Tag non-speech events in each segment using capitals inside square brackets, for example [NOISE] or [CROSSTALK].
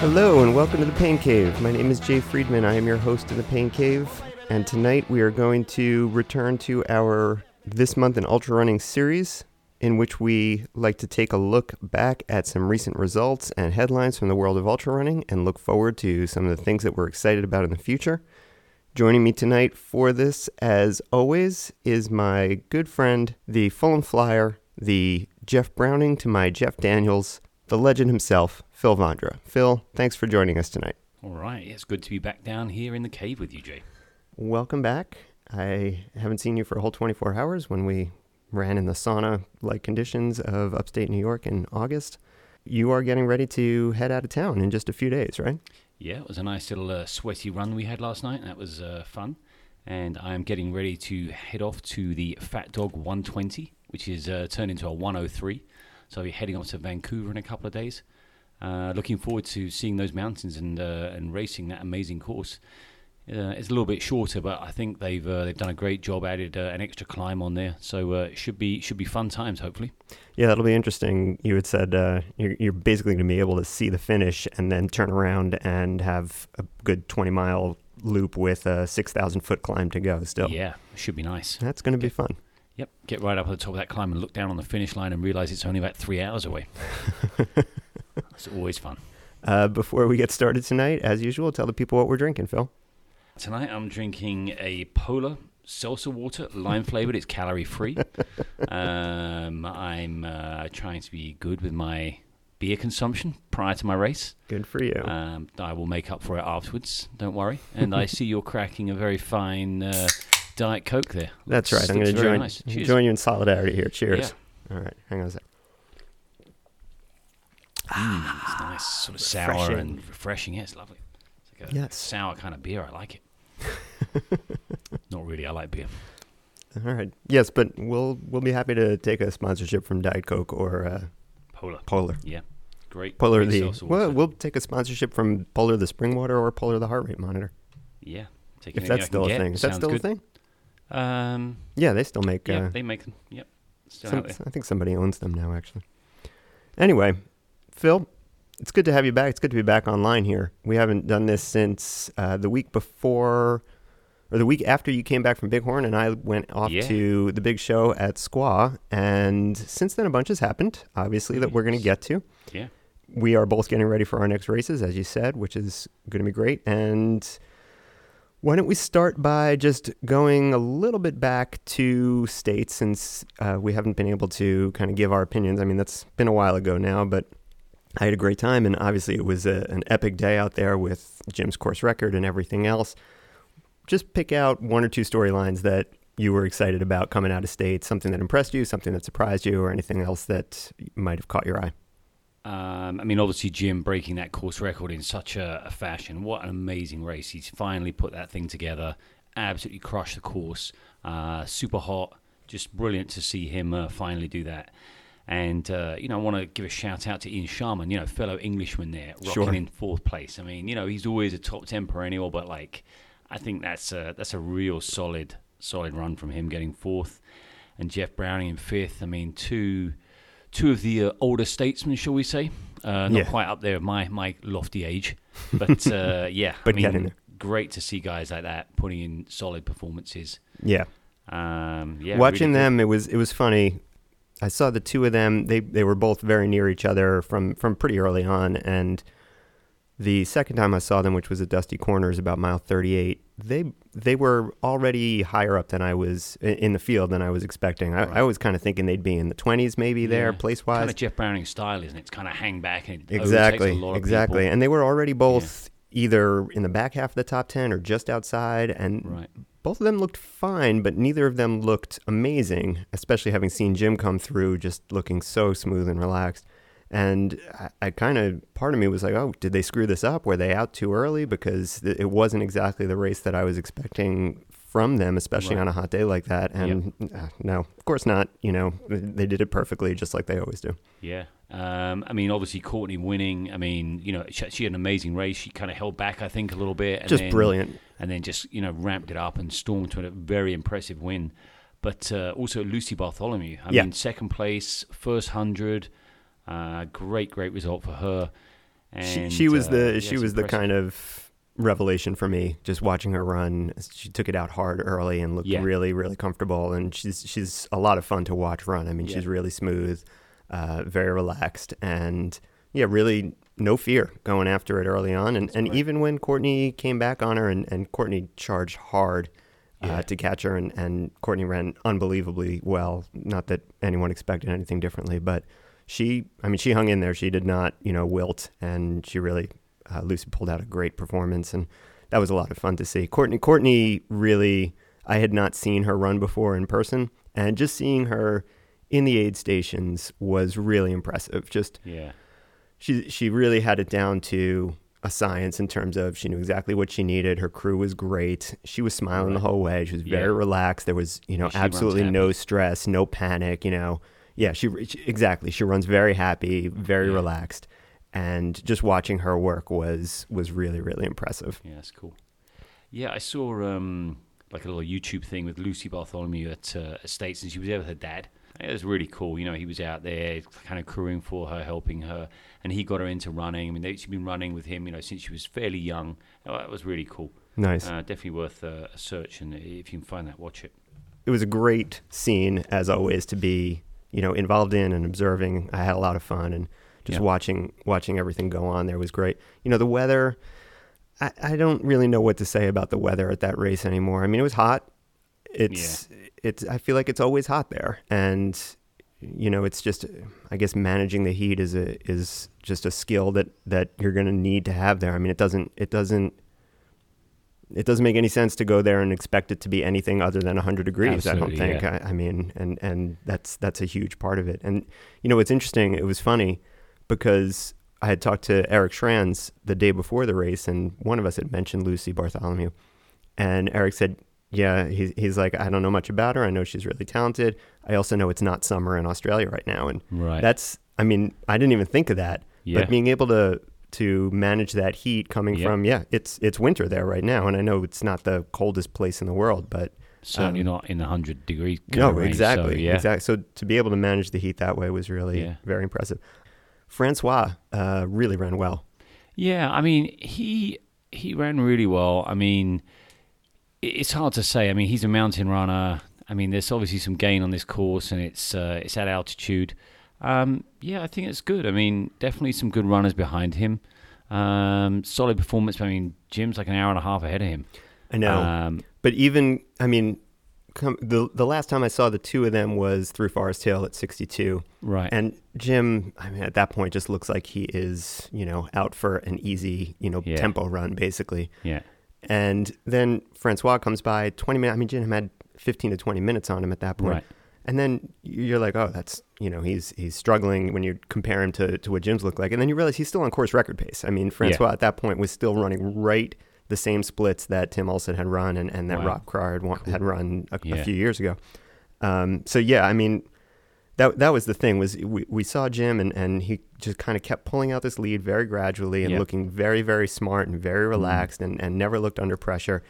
Hello and welcome to the Pain Cave. My name is Jay Friedman. I am your host in the Pain Cave, and tonight we are going to return to our This Month in Ultra Running series, in which we like to take a look back at some recent results and headlines from the world of ultra running and look forward to some of the things that we're excited about in the future. Joining me tonight for this, as always, is my good friend, the Fulham Flyer, the Jeff Browning to my Jeff Daniels, the legend himself, Phil Vondra. Phil, thanks for joining us tonight. All right, it's good to be back down here in the cave with you, Jay. Welcome back. I haven't seen you for a whole 24 hours when we ran in the sauna like conditions of upstate New York in August. You are getting ready to head out of town in just a few days, right? Yeah, it was a nice little uh, sweaty run we had last night. That was uh, fun. And I'm getting ready to head off to the Fat Dog 120, which is uh, turned into a 103. So I'll be heading off to Vancouver in a couple of days. Uh, looking forward to seeing those mountains and uh, and racing that amazing course. Uh, it's a little bit shorter, but I think they've uh, they've done a great job. Added uh, an extra climb on there, so uh, it should be should be fun times. Hopefully, Yeah, that'll be interesting. You had said uh, you're, you're basically going to be able to see the finish and then turn around and have a good 20 mile loop with a 6,000 foot climb to go still. yeah, should be nice. That's going to be fun. Yep, get right up at the top of that climb and look down on the finish line and realize it's only about three hours away. [LAUGHS] it's always fun. Uh, before we get started tonight, as usual, tell the people what we're drinking, Phil. Tonight I'm drinking a Polar seltzer water, lime flavored. It's calorie free. [LAUGHS] um, I'm uh, trying to be good with my beer consumption prior to my race. Good for you. Um, I will make up for it afterwards. Don't worry. And I see you're cracking a very fine uh, Diet Coke there. That's right. I'm going to join, nice. Join you in solidarity here. Cheers. All right. Hang on a sec. Mm, it's nice, sort of sour Refreshing. and refreshing. Yeah, it's lovely. It's like a Yes. sour kind of beer. I like it. [LAUGHS] Not really. I like beer. All right. Yes, but we'll we'll be happy to take a sponsorship from Diet Coke or uh, Polar. Polar. Yeah. Great. Polar the well, we'll take a sponsorship from Polar the spring water or Polar the heart rate monitor yeah. Taking if that's still a thing. Is that still good. a thing? Um, Yeah, they still make. yeah, uh, they make them. Yep. Still some- out there. I think somebody owns them now, actually. Anyway, Phil, it's good to have you back. It's good to be back online here. We haven't done this since uh, the week before, or the week after you came back from Bighorn, and I went off Yeah. to the big show at Squaw. And since then, a bunch has happened, obviously, that we're going to get to. Yeah. We are both getting ready for our next races, as you said, which is going to be great. And why don't we start by just going a little bit back to states since uh, we haven't been able to kind of give our opinions. I mean, that's been a while ago now, but I had a great time. And obviously, it was a, an epic day out there with Jim's course record and everything else. Just pick out one or two storylines that you were excited about coming out of state, something that impressed you, something that surprised you, or anything else that might have caught your eye. Um, I mean, obviously, Jim breaking that course record in such a, a fashion. What an amazing race. He's finally put that thing together. Absolutely crushed the course. Uh, super hot. Just brilliant to see him uh, finally do that. And, uh, you know, I want to give a shout out to Ian Sharman, you know, fellow Englishman there, rocking Sure. in fourth place. I mean, you know, he's always a top 10 perennial, but, like, I think that's a, that's a real solid, solid run from him getting fourth. And Jeff Browning in fifth. I mean, two two of the uh, older statesmen, shall we say? Uh, not Yeah. quite up there at my, my lofty age, but uh, [LAUGHS] yeah, But I mean, getting there. great to see guys like that putting in solid performances. Yeah. Um, yeah, watching really them it was it was funny i saw the two of them they they were both very near each other from from pretty early on and the second time i saw them which was at dusty corners about mile 38 they they were already higher up than i was in the field than i was expecting i, Right. I was kind of thinking they'd be in the 20s maybe there Yeah. place Kind wise of Jeff Browning style, isn't it? It's kind of hang back and exactly a lot of exactly people. and they were already both either in the back half of the top 10 or just outside and Right. Both of them looked fine, but neither of them looked amazing, especially having seen Jim come through just looking so smooth and relaxed. And I, I kind of, part of me was like, oh, did they screw this up? Were they out too early? Because it wasn't exactly the race that I was expecting from them, especially Right. on a hot day like that. And uh, no, of course not. You know, they did it perfectly, just like they always do. Yeah. Um, I mean, obviously, Courtney winning. I mean, you know, she, she had an amazing race. She kind of held back, I think, a little bit. And Just then, brilliant. And then just, you know, ramped it up and stormed to a very impressive win. But uh, also Lucy Bartholomew. I Yeah. mean, second place, first 100. Uh, great, great result for her. She, And, she was uh, the she was the kind of revelation for me just watching her run. She took it out hard early and looked Yeah. really really comfortable and she's she's a lot of fun to watch run. I mean, Yeah. she's really smooth, uh, very relaxed and yeah, really no fear going after it early on and and even when Courtney came back on her and and Courtney charged hard uh, to catch her and and Courtney ran unbelievably well. Not that anyone expected anything differently, but she I mean she hung in there. She did not, you know, wilt and she really uh, Lucy pulled out a great performance, and that was a lot of fun to see. Courtney, Courtney really, I had not seen her run before in person, and just seeing her in the aid stations was really impressive. Just Yeah. she she really had it down to a science in terms of she knew exactly what she needed. Her crew was great. She was smiling the whole way. She was very Yeah. relaxed. There was you know she absolutely no stress, no panic. You know, yeah, she, she exactly. She runs very happy, very Yeah. relaxed, and just watching her work was was really really impressive. Yeah, that's cool. Yeah, I saw um, like a little YouTube thing with Lucy Bartholomew at uh, Estates, and she was there with her dad. It was really cool. You know, he was out there kind of crewing for her, helping her, and he got her into running. I mean, they, she'd been running with him, you know, since she was fairly young. Oh, that was really cool. Nice. Uh, definitely worth uh, a search, and if you can find that, watch it. it was a great scene as always to be you know involved in and observing. I had a lot of fun and just Yeah. watching watching everything go on there was great. You know the weather. I, I don't really know what to say about the weather at that race anymore. I mean it was hot. It's it's I feel like it's always hot there and you know it's just I guess managing the heat is a is just a skill that that you're going to need to have there. I mean it doesn't it doesn't it doesn't make any sense to go there and expect it to be anything other than 100 degrees. I don't think. yeah. I, I mean, and and that's that's a huge part of it. And you know, what's interesting. It was funny because I had talked to Eric Schranz the day before the race, and one of us had mentioned Lucy Bartholomew, and Eric said, "Yeah, he's he's like, I don't know much about her. I know she's really talented. I also know it's not summer in Australia right now, and Right. that's. I mean, I didn't even think of that, yeah. but being able to to manage that heat coming Yeah. from yeah it's it's winter there right now and i know it's not the coldest place in the world but Certainly um, not in the 100 degree kind no range, exactly So, yeah. exactly so to be able to manage the heat that way was really Yeah. very impressive francois uh, really ran well Yeah, I mean, he he ran really well. I mean, it's hard to say. I mean, he's a mountain runner. I mean, there's obviously some gain on this course, and it's uh, it's at altitude. Um, yeah, I think it's good. I mean, definitely some good runners behind him. Um, solid performance. I mean, Jim's like an hour and a half ahead of him. i know Um, but even i mean come, the the last time i saw the two of them was through forest hill at 62 right. and jim i mean at that point just looks like he is you know out for an easy you know Yeah. tempo run basically yeah. And then Francois comes by 20 minutes. I mean, Jim had 15 to 20 minutes on him at that point. Right. And then you're like, oh, that's, you know, he's he's struggling when you compare him to, to what Jim's look like. And then you realize he's still on course record pace. I mean, Francois at that point was still running right the same splits that Tim Olson had run and, and that Wow. Rob Krar had, had run a, a few years ago. Um, so, yeah, I mean, that that was the thing was we, we saw Jim and, and he just kind of kept pulling out this lead very gradually and Yep. looking very very smart and very relaxed and, and never looked under pressure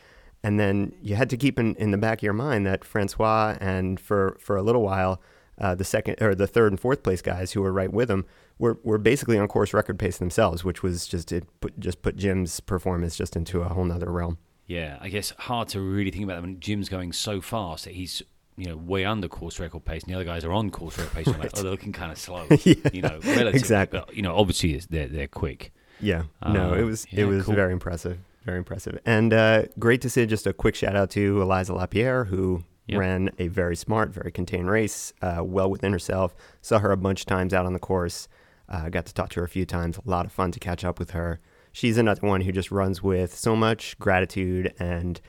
and then you had to keep in, in the back of your mind that Francois and for, for a little while uh, the second or the third and fourth place guys who were right with him were, were basically on course record pace themselves which was just it put, just put Jim's performance just into a whole nother realm Yeah, I guess hard to really think about that when Jim's going so fast that he's you know way under course record pace, and the other guys are on course record pace. and Like, oh, they're looking kind of slow. [LAUGHS] Yeah, you know, exactly. But, you know, obviously they're they're quick. Yeah, no, Uh, it was yeah, it was cool. very impressive, very impressive, and uh, great to see. Just a quick shout out to Aliza Lapierre, who Yep. ran a very smart, very contained race, uh, well within herself. Saw her a bunch of times out on the course. Uh, got to talk to her a few times. A lot of fun to catch up with her. She's another one who just runs with so much gratitude and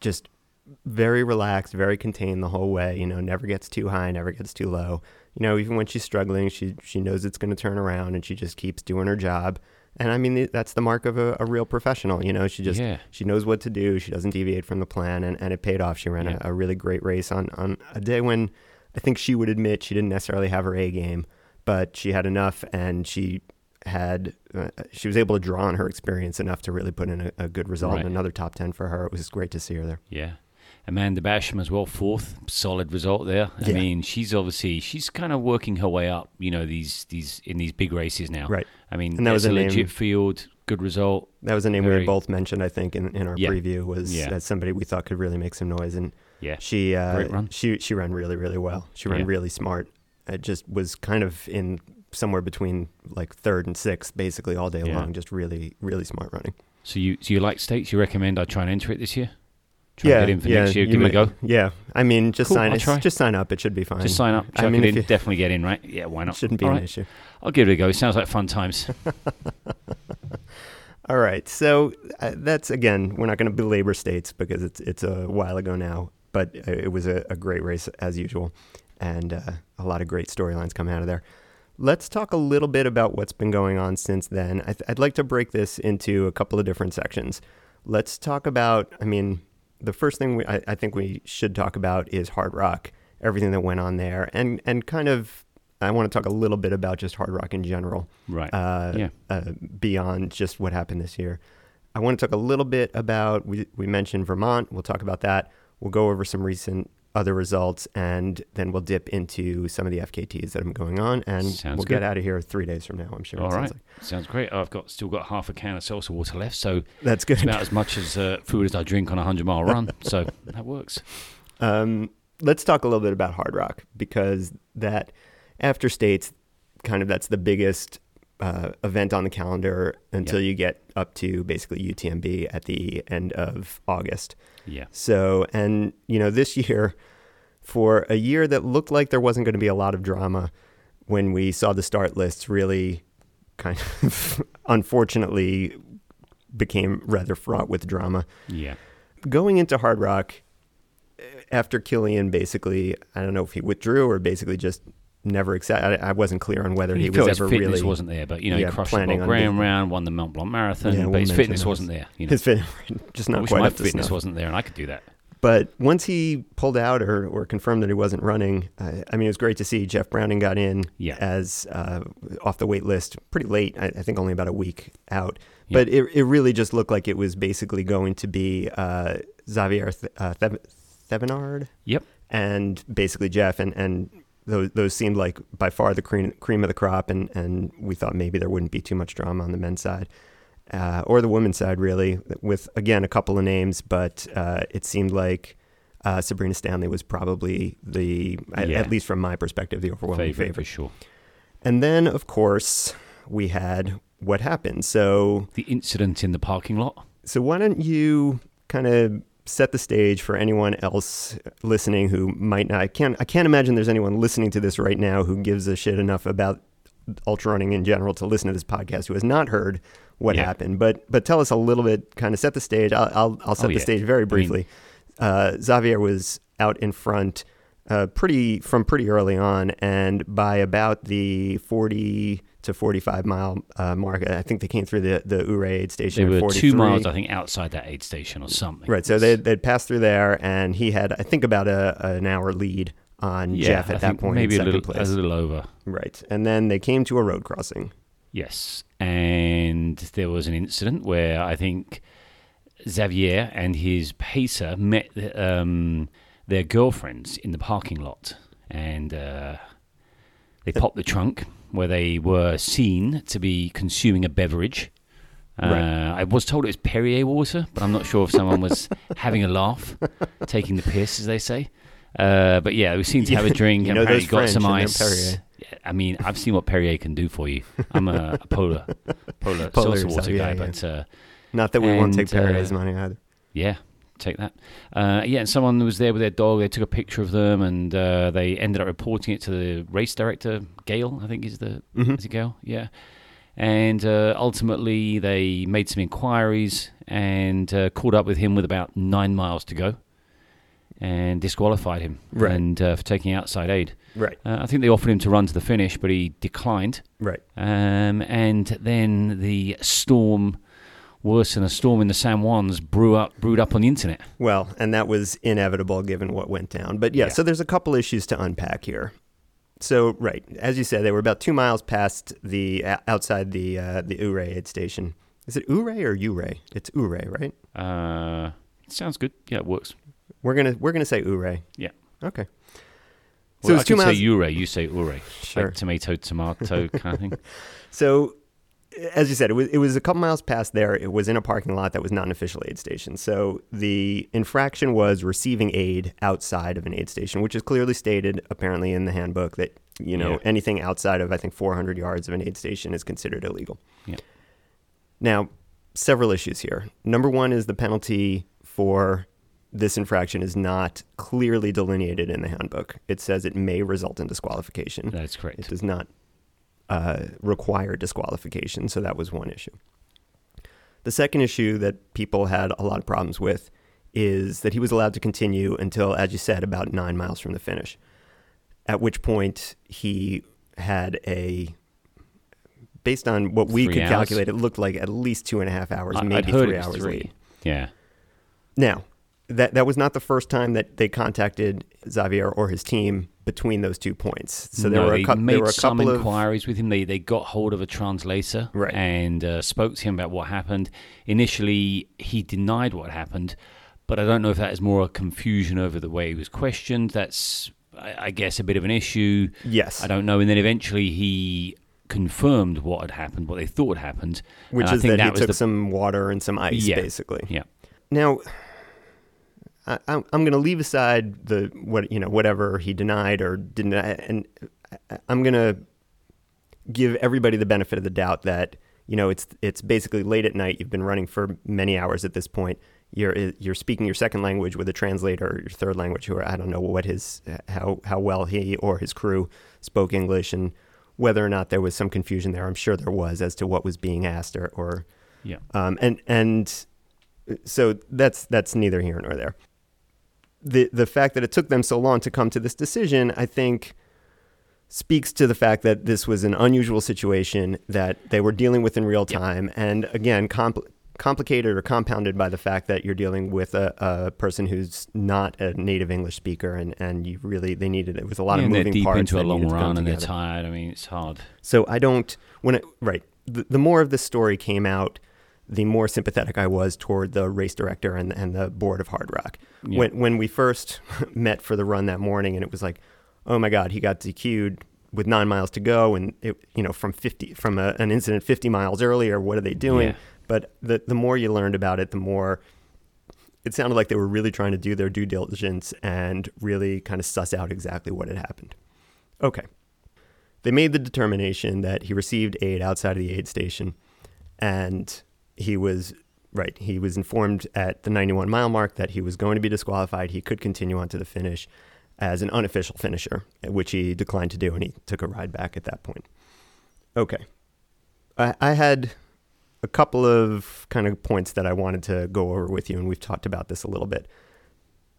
just very relaxed, very contained the whole way. You know, never gets too high, never gets too low. You know, even when she's struggling, she she knows it's going to turn around, and she just keeps doing her job. And I mean, that's the mark of a, a real professional. You know, she just yeah, she knows what to do. She doesn't deviate from the plan, and, and it paid off. She ran Yeah. a, a really great race on on a day when I think she would admit she didn't necessarily have her A game, but she had enough, and she had uh, she was able to draw on her experience enough to really put in a, a good result. Right. and Another top ten for her. It was great to see her there. yeah. Amanda Basham as well, fourth, solid result there. I Yeah. mean, she's obviously she's kind of working her way up. You know, these these in these big races now. Right. I mean, And that was a a name- legit field, good result. That was a name we Very- had both mentioned, I think, in, in our Yeah. preview. Was Yeah. as somebody we thought could really make some noise, and Yeah. she uh, she she ran really really well. She ran really smart. It just was kind of in somewhere between like third and sixth, basically all day Yeah. long. Just really really smart running. So you so you like states? You recommend I try and enter it this year? Try yeah, and get in for yeah, next year. Give it a go. Yeah, I mean, just Cool, sign I'll try. Just sign up. It should be fine. Just sign up, I mean, it in, you- definitely get in, right? Yeah, why not? shouldn't be All an right. issue. I'll give it a go. Sounds like fun times. [LAUGHS] All right, so uh, that's again, we're not going to belabor states because it's it's a while ago now, but uh, it was a, a great race as usual, and uh, a lot of great storylines come out of there. Let's talk a little bit about what's been going on since then. I I'd like to break this into a couple of different sections. Let's talk about. I mean, the first thing we, I, I think we should talk about is Hardrock, everything that went on there, and and kind of. I want to talk a little bit about just Hardrock in general right. uh, Yeah. uh, beyond just what happened this year. I want to talk a little bit about, we, we mentioned Vermont. We'll talk about that. We'll go over some recent other results, and then we'll dip into some of the FKTs that been going on, and Sounds we'll good. get out of here three days from now, I'm sure. it All sounds like. Sounds great. I've got still got half a can of seltzer water left, so That's good. about as much as uh, food as I drink on a hundred mile run. So [LAUGHS] that works. Um, let's talk a little bit about Hardrock because that after states, kind of that's the biggest uh, event on the calendar until you get up to basically UTMB at the end of August. Yeah. So, and you know, this year, for a year that looked like there wasn't going to be a lot of drama, when we saw the start lists, really kind of [LAUGHS] unfortunately became rather fraught with drama. Yeah. Going into Hardrock, eh, after Kilian basically, I don't know if he withdrew or basically just never accepted. I, I wasn't clear on whether he, he was his ever fitness really wasn't there, but you know yeah, he crushed the Bob Graham round, won the Mont Blanc marathon, Yeah, but we'll his fitness those. wasn't there. You know, his fit, [LAUGHS] just I not wish quite my fitness snuff. wasn't there, and I could do that. But once he pulled out or, or confirmed that he wasn't running, uh, I mean, it was great to see Jeff Browning got in Yeah. as uh, off the wait list pretty late. I, I think only about a week out. Yeah. But it, it really just looked like it was basically going to be uh, Xavier Th- uh, Thevenard Yep. and basically Jeff. And, and those, those seemed like by far the cream, cream of the crop. And, and we thought maybe there wouldn't be too much drama on the men's side. Uh, or the women's side, really, with again a couple of names, but uh, it seemed like uh, Sabrina Stanley was probably the, at, at least from my perspective, the overwhelming Favorite favorite. for sure. And then, of course, we had what happened. So, The incident in the parking lot. so why don't you kind of set the stage for anyone else listening who might not? I can't. I can't imagine there's anyone listening to this right now who gives a shit enough about ultra running in general to listen to this podcast who has not heard what Yeah. happened. But but tell us a little bit. Kind of set the stage. I'll I'll, I'll set Oh, the yeah. stage very mean- briefly. uh, Xavier was out in front. Uh, pretty from pretty early on, and by about the 40 to 45 mile uh, mark, I think they came through the the Ouray aid station. They were 43. two miles, I think, outside that aid station or something. Right. So they they'd passed through there, and he had I think about a an hour lead on yeah, Jeff at I that point. maybe a second little, place. a little over. Right. And then they came to a road crossing. Yes, and there was an incident where I think Xavier and his pacer met um, their girlfriends in the parking lot, and uh, they popped the trunk where they were seen to be consuming a beverage. Uh, Right. I was told it was Perrier water, but I'm not sure if someone was [LAUGHS] having a laugh, taking the piss, as they say. Uh, but yeah, we seem to have a [LAUGHS] drink. You and know apparently got some French and ice. I mean, I've seen what Perrier can do for you. I'm a, a polar, [LAUGHS] polar, Polar seltzer water yeah, guy, yeah. but uh, Not that we won't take And, uh, Perrier's money either. yeah, take that. Uh, yeah, and someone was there with their dog. They took a picture of them, and uh, they ended up reporting it to the race director, Gail. I think is the Mhm. is it Gail? Yeah. And uh, ultimately, they made some inquiries and uh, caught up with him with about nine miles to go, and disqualified him Right. and uh, for taking outside aid. Right. Uh, I think they offered him to run to the finish, but he declined. Right. Um, and then the storm, worse than a storm in the San Juans, brew up, brewed up on the internet. Well, and that was inevitable given what went down. But yeah, Yeah. so there's a couple issues to unpack here. So right, as you said, they were about two miles past the uh, outside the uh, the Ouray aid station. Is it Ouray or Ouray? It's Ouray, right? Uh, sounds good. Yeah, it works. We're gonna we're gonna say Ouray. Yeah. Okay. Well, I it's two can miles. say Ouray, you say Ouray. Sure. Like tomato, tomato kind of thing. [LAUGHS] So, as you said, it was, it was a couple miles past there. It was in a parking lot that was not an official aid station. So the infraction was receiving aid outside of an aid station, which is clearly stated apparently in the handbook that you know Yeah. anything outside of I think 400 yards of an aid station is considered illegal. Yeah. Now, several issues here. Number one is the penalty for this infraction is not clearly delineated in the handbook. It says it may result in disqualification. That's correct. It does not uh, require disqualification, so that was one issue. The second issue that people had a lot of problems with is that he was allowed to continue until, as you said, about nine miles from the finish, at which point he had a, based on what we Three could hours? calculate, it looked like at least two and a half hours, I- maybe three hours three. lead. Yeah. Now, that that was not the first time that they contacted Xavier or his team between those two points. So there no, were a, there were a some couple of inquiries with him. They they got hold of a translator Right. and uh, spoke to him about what happened. Initially, he denied what happened, but I don't know if that is more a confusion over the way he was questioned. That's I, I guess a bit of an issue. yes, I don't know. And then eventually he confirmed what had happened, what they thought happened. which And I is think that, he took the, some water and some ice, Yeah. basically. yeah. Now, I, I'm, I'm going to leave aside the what you know whatever he denied or didn't, and I'm going to give everybody the benefit of the doubt that you know it's it's basically late at night. You've been running for many hours at this point. You're you're speaking your second language with a translator, your third language. Who I don't know what his how how well he or his crew spoke English and whether or not there was some confusion there. I'm sure there was as to what was being asked or, or Yeah. um, and and so that's that's neither here nor there. The the fact that it took them so long to come to this decision, I think, speaks to the fact that this was an unusual situation that they were dealing with in real Yep. time, and again, compl- complicated or compounded by the fact that you're dealing with a, a person who's not a native English speaker, and and you really they needed it with a lot Yeah, of moving deep parts into a long needed to come run and they're tired. I mean, it's hard. So I don't when it right the, the more of this story came out, the more sympathetic I was toward the race director and and the board of Hardrock. Yeah. When when we first [LAUGHS] met for the run that morning, and it was like, oh my God, he got DQ'd with nine miles to go, and it you know from fifty from a, an incident fifty miles earlier. What are they doing? Yeah. But the the more you learned about it, the more it sounded like they were really trying to do their due diligence and really kind of suss out exactly what had happened. Okay. They made the determination that he received aid outside of the aid station and he was right, he was informed at the 91 mile mark that he was going to be disqualified. He could continue on to the finish as an unofficial finisher, which he declined to do and he took a ride back at that point. Okay. I, I had a couple of kind of points that I wanted to go over with you, and we've talked about this a little bit.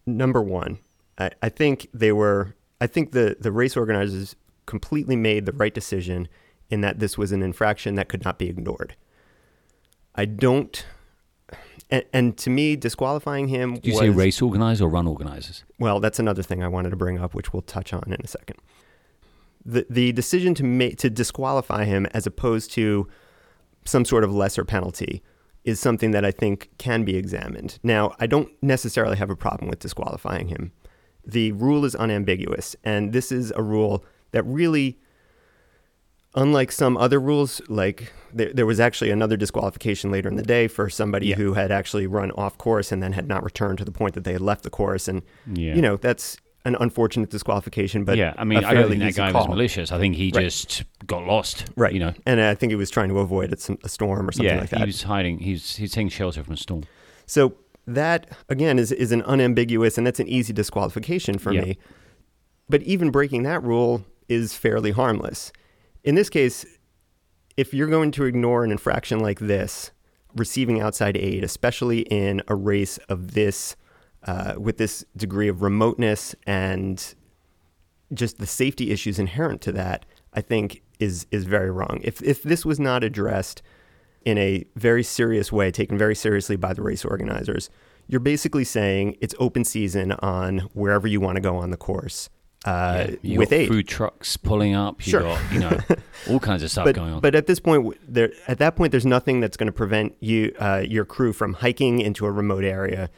Number one, I, I think they were, I think the, the race organizers completely made the right decision in that this was an infraction that could not be ignored. I don't, and, and to me, disqualifying him Did you was, say race organizers or run organizers? well, that's another thing I wanted to bring up, which we'll touch on in a second. The the decision to make to disqualify him as opposed to some sort of lesser penalty is something that I think can be examined. Now, I don't necessarily have a problem with disqualifying him. The rule is unambiguous, and this is a rule that really unlike some other rules, like there, there was actually another disqualification later in the day for somebody Yeah. who had actually run off course and then had not returned to the point that they had left the course. And, Yeah. you know, that's an unfortunate disqualification, but yeah, I mean, I don't think that guy call. was malicious. I think he Right. just got lost. Right. You know. And I think he was trying to avoid a, a storm or something yeah, like that. he was hiding. He's he's taking shelter from a storm. So that again is is an unambiguous and that's an easy disqualification for Yeah. me. But even breaking that rule is fairly harmless. In this case, if you're going to ignore an infraction like this, receiving outside aid, especially in a race of this uh, with this degree of remoteness and just the safety issues inherent to that, I think is is very wrong. If if this was not addressed in a very serious way, taken very seriously by the race organizers, you're basically saying it's open season on wherever you want to go on the course uh, Yeah, with aid. food trucks pulling up. You Sure. got you know [LAUGHS] all kinds of stuff but, going on. but at this point, there at that point, there's nothing that's going to prevent you uh, your crew from hiking into a remote area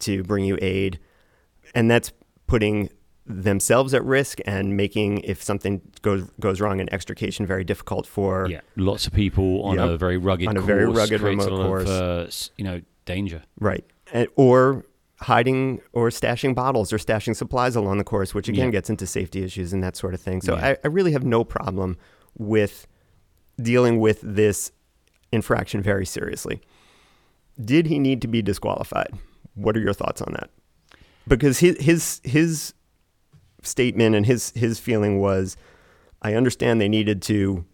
to bring you aid. and that's putting themselves at risk and making if something goes goes wrong an extrication very difficult for Yeah, lots of people on Yep. a very rugged On a course, very rugged remote course. Of, uh, you know, danger. right and, or hiding or stashing bottles or stashing supplies along the course which again Yeah. gets into safety issues and that sort of thing. So Yeah. I, I really have no problem with dealing with this infraction very seriously. Did he need to be disqualified? What are your thoughts on that? Because his his his statement and his his feeling was I understand they needed to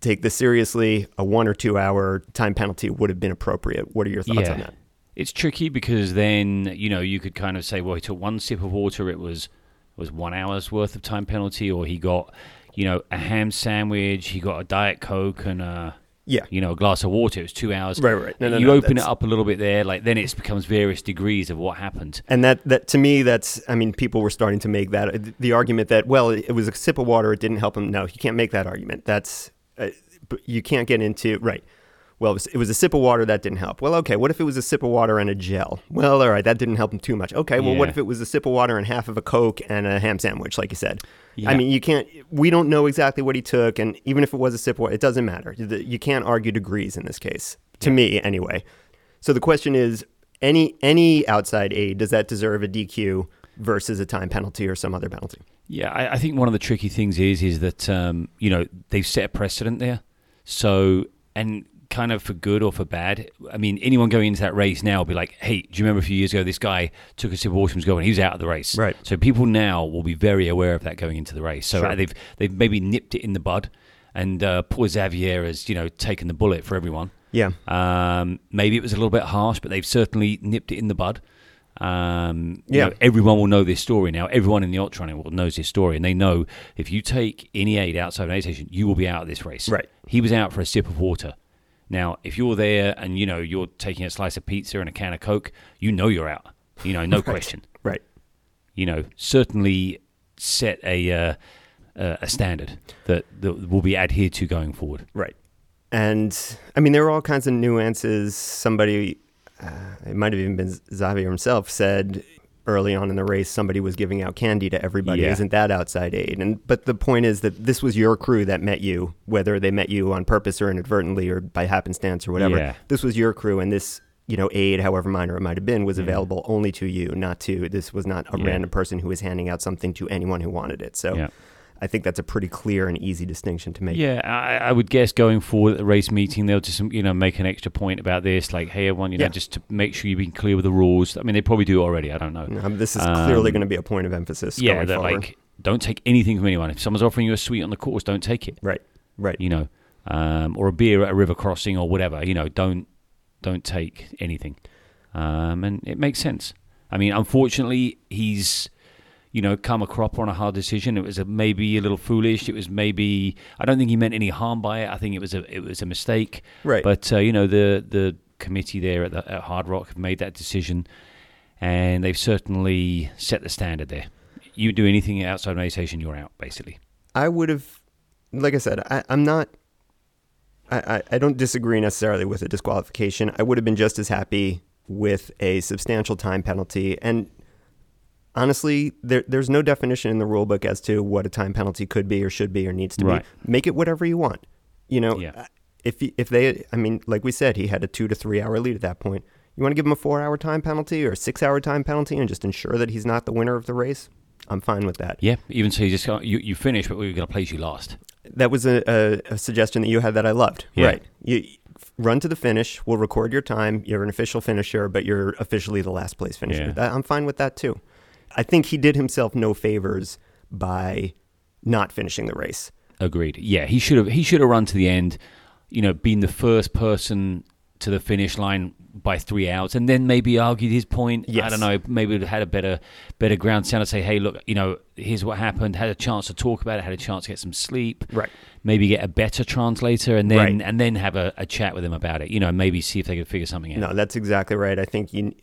take this seriously. A 1 or 2 hour time penalty would have been appropriate. What are your thoughts on that It's tricky because then you know you could kind of say, well, he took one sip of water, it was it was one hour's worth of time penalty, or he got you know a ham sandwich, he got a diet coke and a yeah you know a glass of water. It was two hours. Right, right. No, no, you no, open it up a little bit there, like then it becomes various degrees of what happened. And that, that to me, that's, I mean, people were starting to make that, the argument that, well, it was a sip of water, it didn't help him. No, you can't make that argument. That's, uh, you can't get into, right. Well, it was, a sip of water that didn't help. Well, okay, what if it was a sip of water and a gel? Well, all right, that didn't help him too much. Okay, well, what if it was a sip of water and half of a Coke and a ham sandwich, like you said? Yeah. I mean, you can't, we don't know exactly what he took, and even if it was a sip of water, it doesn't matter. You can't argue degrees in this case, to me anyway. So the question is, any any outside aid does that deserve a DQ versus a time penalty or some other penalty? Yeah, I, I think one of the tricky things is is that um, you know they've set a precedent there. So and kind of for good or for bad. I mean, anyone going into that race now will be like, "Hey, do you remember a few years ago this guy took a sip of water and was going? He was out of the race." Right. So people now will be very aware of that going into the race. So Sure. uh, they've they've maybe nipped it in the bud, and uh, poor Xavier has you know taken the bullet for everyone. Yeah, Um, maybe it was a little bit harsh, but they've certainly nipped it in the bud. Um, you Yeah. know, everyone will know this story now. Everyone in the ultra running world knows this story, and they know if you take any aid outside of an aid station, you will be out of this race. Right. He was out for a sip of water. Now, if you're there and you know you're taking a slice of pizza and a can of Coke, you know you're out. You know, no [LAUGHS] question. right. You know, certainly set a uh, uh, a standard that, that will be adhered to going forward. Right. And I mean, there are all kinds of nuances. Somebody, uh, it might have even been Xavier himself, said early on in the race somebody was giving out candy to everybody. Yeah. Isn't that outside aid? And but the point is that this was your crew that met you, whether they met you on purpose or inadvertently or by happenstance or whatever. Yeah. This was your crew, and this. You know, aid, however minor it might have been, was mm-hmm. available only to you, not to. This was not a random person who was handing out something to anyone who wanted it. So. I think that's a pretty clear and easy distinction to make. Yeah, I, I would guess going forward at the race meeting, they'll just you know make an extra point about this, like, hey, everyone, you know, Yeah. just to make sure you've been clear with the rules. I mean, they probably do already. I don't know. Um, this is clearly Um, going to be a point of emphasis. yeah, that like don't take anything from anyone. If someone's offering you a sweet on the course, don't take it. right, right, You know, um, or a beer at a river crossing or whatever. You know, don't don't take anything. Um, and it makes sense. I mean, unfortunately, he's you know come a cropper on a hard decision. It was a, maybe a little foolish. It was maybe I don't think he meant any harm by it. I think it was a it was a mistake. right. But uh, you know the the committee there at, the, at Hardrock have made that decision, and they've certainly set the standard there. You do anything outside meditation, you're out basically. I would have, like I said, I, I'm not. I, I, I don't disagree necessarily with a disqualification. I would have been just as happy with a substantial time penalty. And honestly, there, there's no definition in the rule book as to what a time penalty could be or should be or needs to Right. be. Make it whatever you want. You know, Yeah. if if they, I mean, like we said, he had a two to three hour lead at that point. You want to give him a four hour time penalty or a six hour time penalty and just ensure that he's not the winner of the race? I'm fine with that. Yeah, even so, you just you you finish, but we're going to place you last. That was a, a, a suggestion that you had that I loved. Yeah. Right. You run to the finish. We'll record your time. You're an official finisher, but you're officially the last place finisher. Yeah. That, I'm fine with that too. I think he did himself no favors by not finishing the race. Agreed. Yeah, he should have he should have run to the end. You know, been the first person to the finish line by three hours, and then maybe argued his point. Yes. I don't know. Maybe would have had a better better ground sound to say, hey, look, you know, here's what happened. Had a chance to talk about it. Had a chance to get some sleep. Right. Maybe get a better translator, and then Right. and then have a, a chat with him about it. You know, maybe see if they could figure something out. No, that's exactly right. I think you,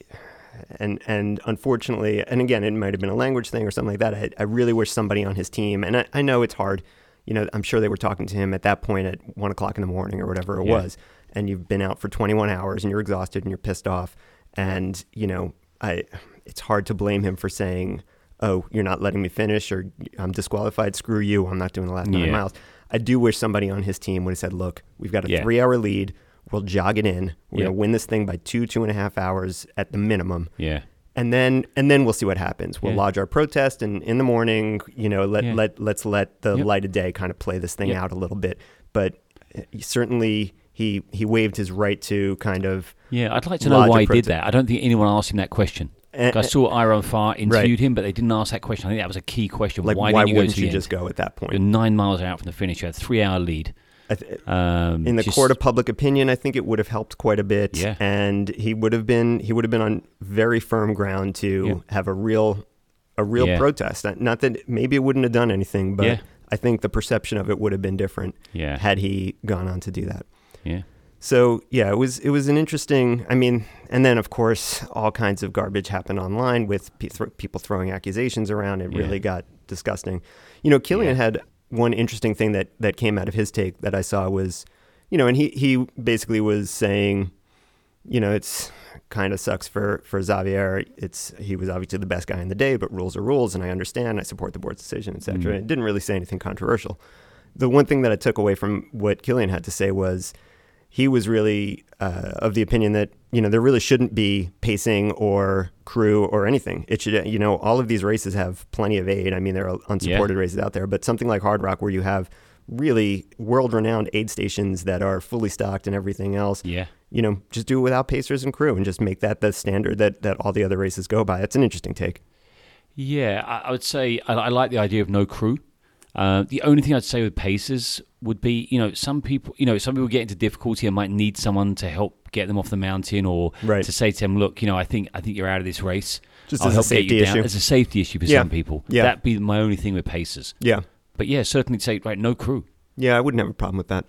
and and unfortunately, and again, it might have been a language thing or something like that. I, I really wish somebody on his team, and I, I know it's hard. You know, I'm sure they were talking to him at that point at one o'clock in the morning or whatever it Yeah. was, and you've been out for 21 hours and you're exhausted and you're pissed off, and you know, I. it's hard to blame him for saying, "Oh, you're not letting me finish," or "I'm disqualified. Screw you. I'm not doing the last nine Yeah. miles." I do wish somebody on his team would have said, "Look, we've got a Yeah. three-hour lead. We'll jog it in. We're Yeah. gonna win this thing by two, two and a half hours at the minimum." Yeah. and then and then we'll see what happens. We'll Yeah. lodge our protest, and in the morning, you know, let Yeah. let let's let the Yep. light of day kind of play this thing Yep. out a little bit. But uh, certainly, he he waived his right to kind of. Yeah, I'd like to know why he did that. I don't think anyone asked him that question. eh, I saw iRunFar interviewed Right. him, but they didn't ask that question. I think that was a key question. like, why, why, didn't you wouldn't you just end? go at that You're point? nine miles out from the finish. You had a three-hour lead. I th- Um, in the just- court of public opinion, I think it would have helped quite a bit. Yeah. and he would have been he would have been on very firm ground to Yeah. have a real a real Yeah. protest. Not that maybe it wouldn't have done anything, but. I think the perception of it would have been different had he gone on to do that. yeah, So yeah, it was it was an interesting. I mean, and then of course all kinds of garbage happened online with pe- thro- people throwing accusations around. It really got disgusting. You know, Kilian had one interesting thing that that came out of his take that I saw was, you know, and he he basically was saying, you know, it's kind of sucks for for Xavier. It's he was obviously the best guy in the day, but rules are rules, and I understand. I support the board's decision, etc. Mm. It didn't really say anything controversial. The one thing that I took away from what Kilian had to say was he was really uh, of the opinion that you know there really shouldn't be pacing or crew or anything. It should you know all of these races have plenty of aid. I mean there are unsupported races out there, but something like Hardrock where you have really world-renowned aid stations that are fully stocked and everything else. yeah. You know, just do it without pacers and crew and just make that the standard that that all the other races go by. It's an interesting take. Yeah, I, I would say I, I like the idea of no crew. Uh, the only thing I'd say with paces would be, you know, some people, you know, some people get into difficulty and might need someone to help get them off the mountain, or Right. to say to them, "Look, you know, I think I think you're out of this race." Just I'll as a help get you safety down." issue. As a safety issue for Yeah. some people. Yeah. That'd be my only thing with paces. Yeah. But yeah, certainly say right, no crew. Yeah, I wouldn't have a problem with that.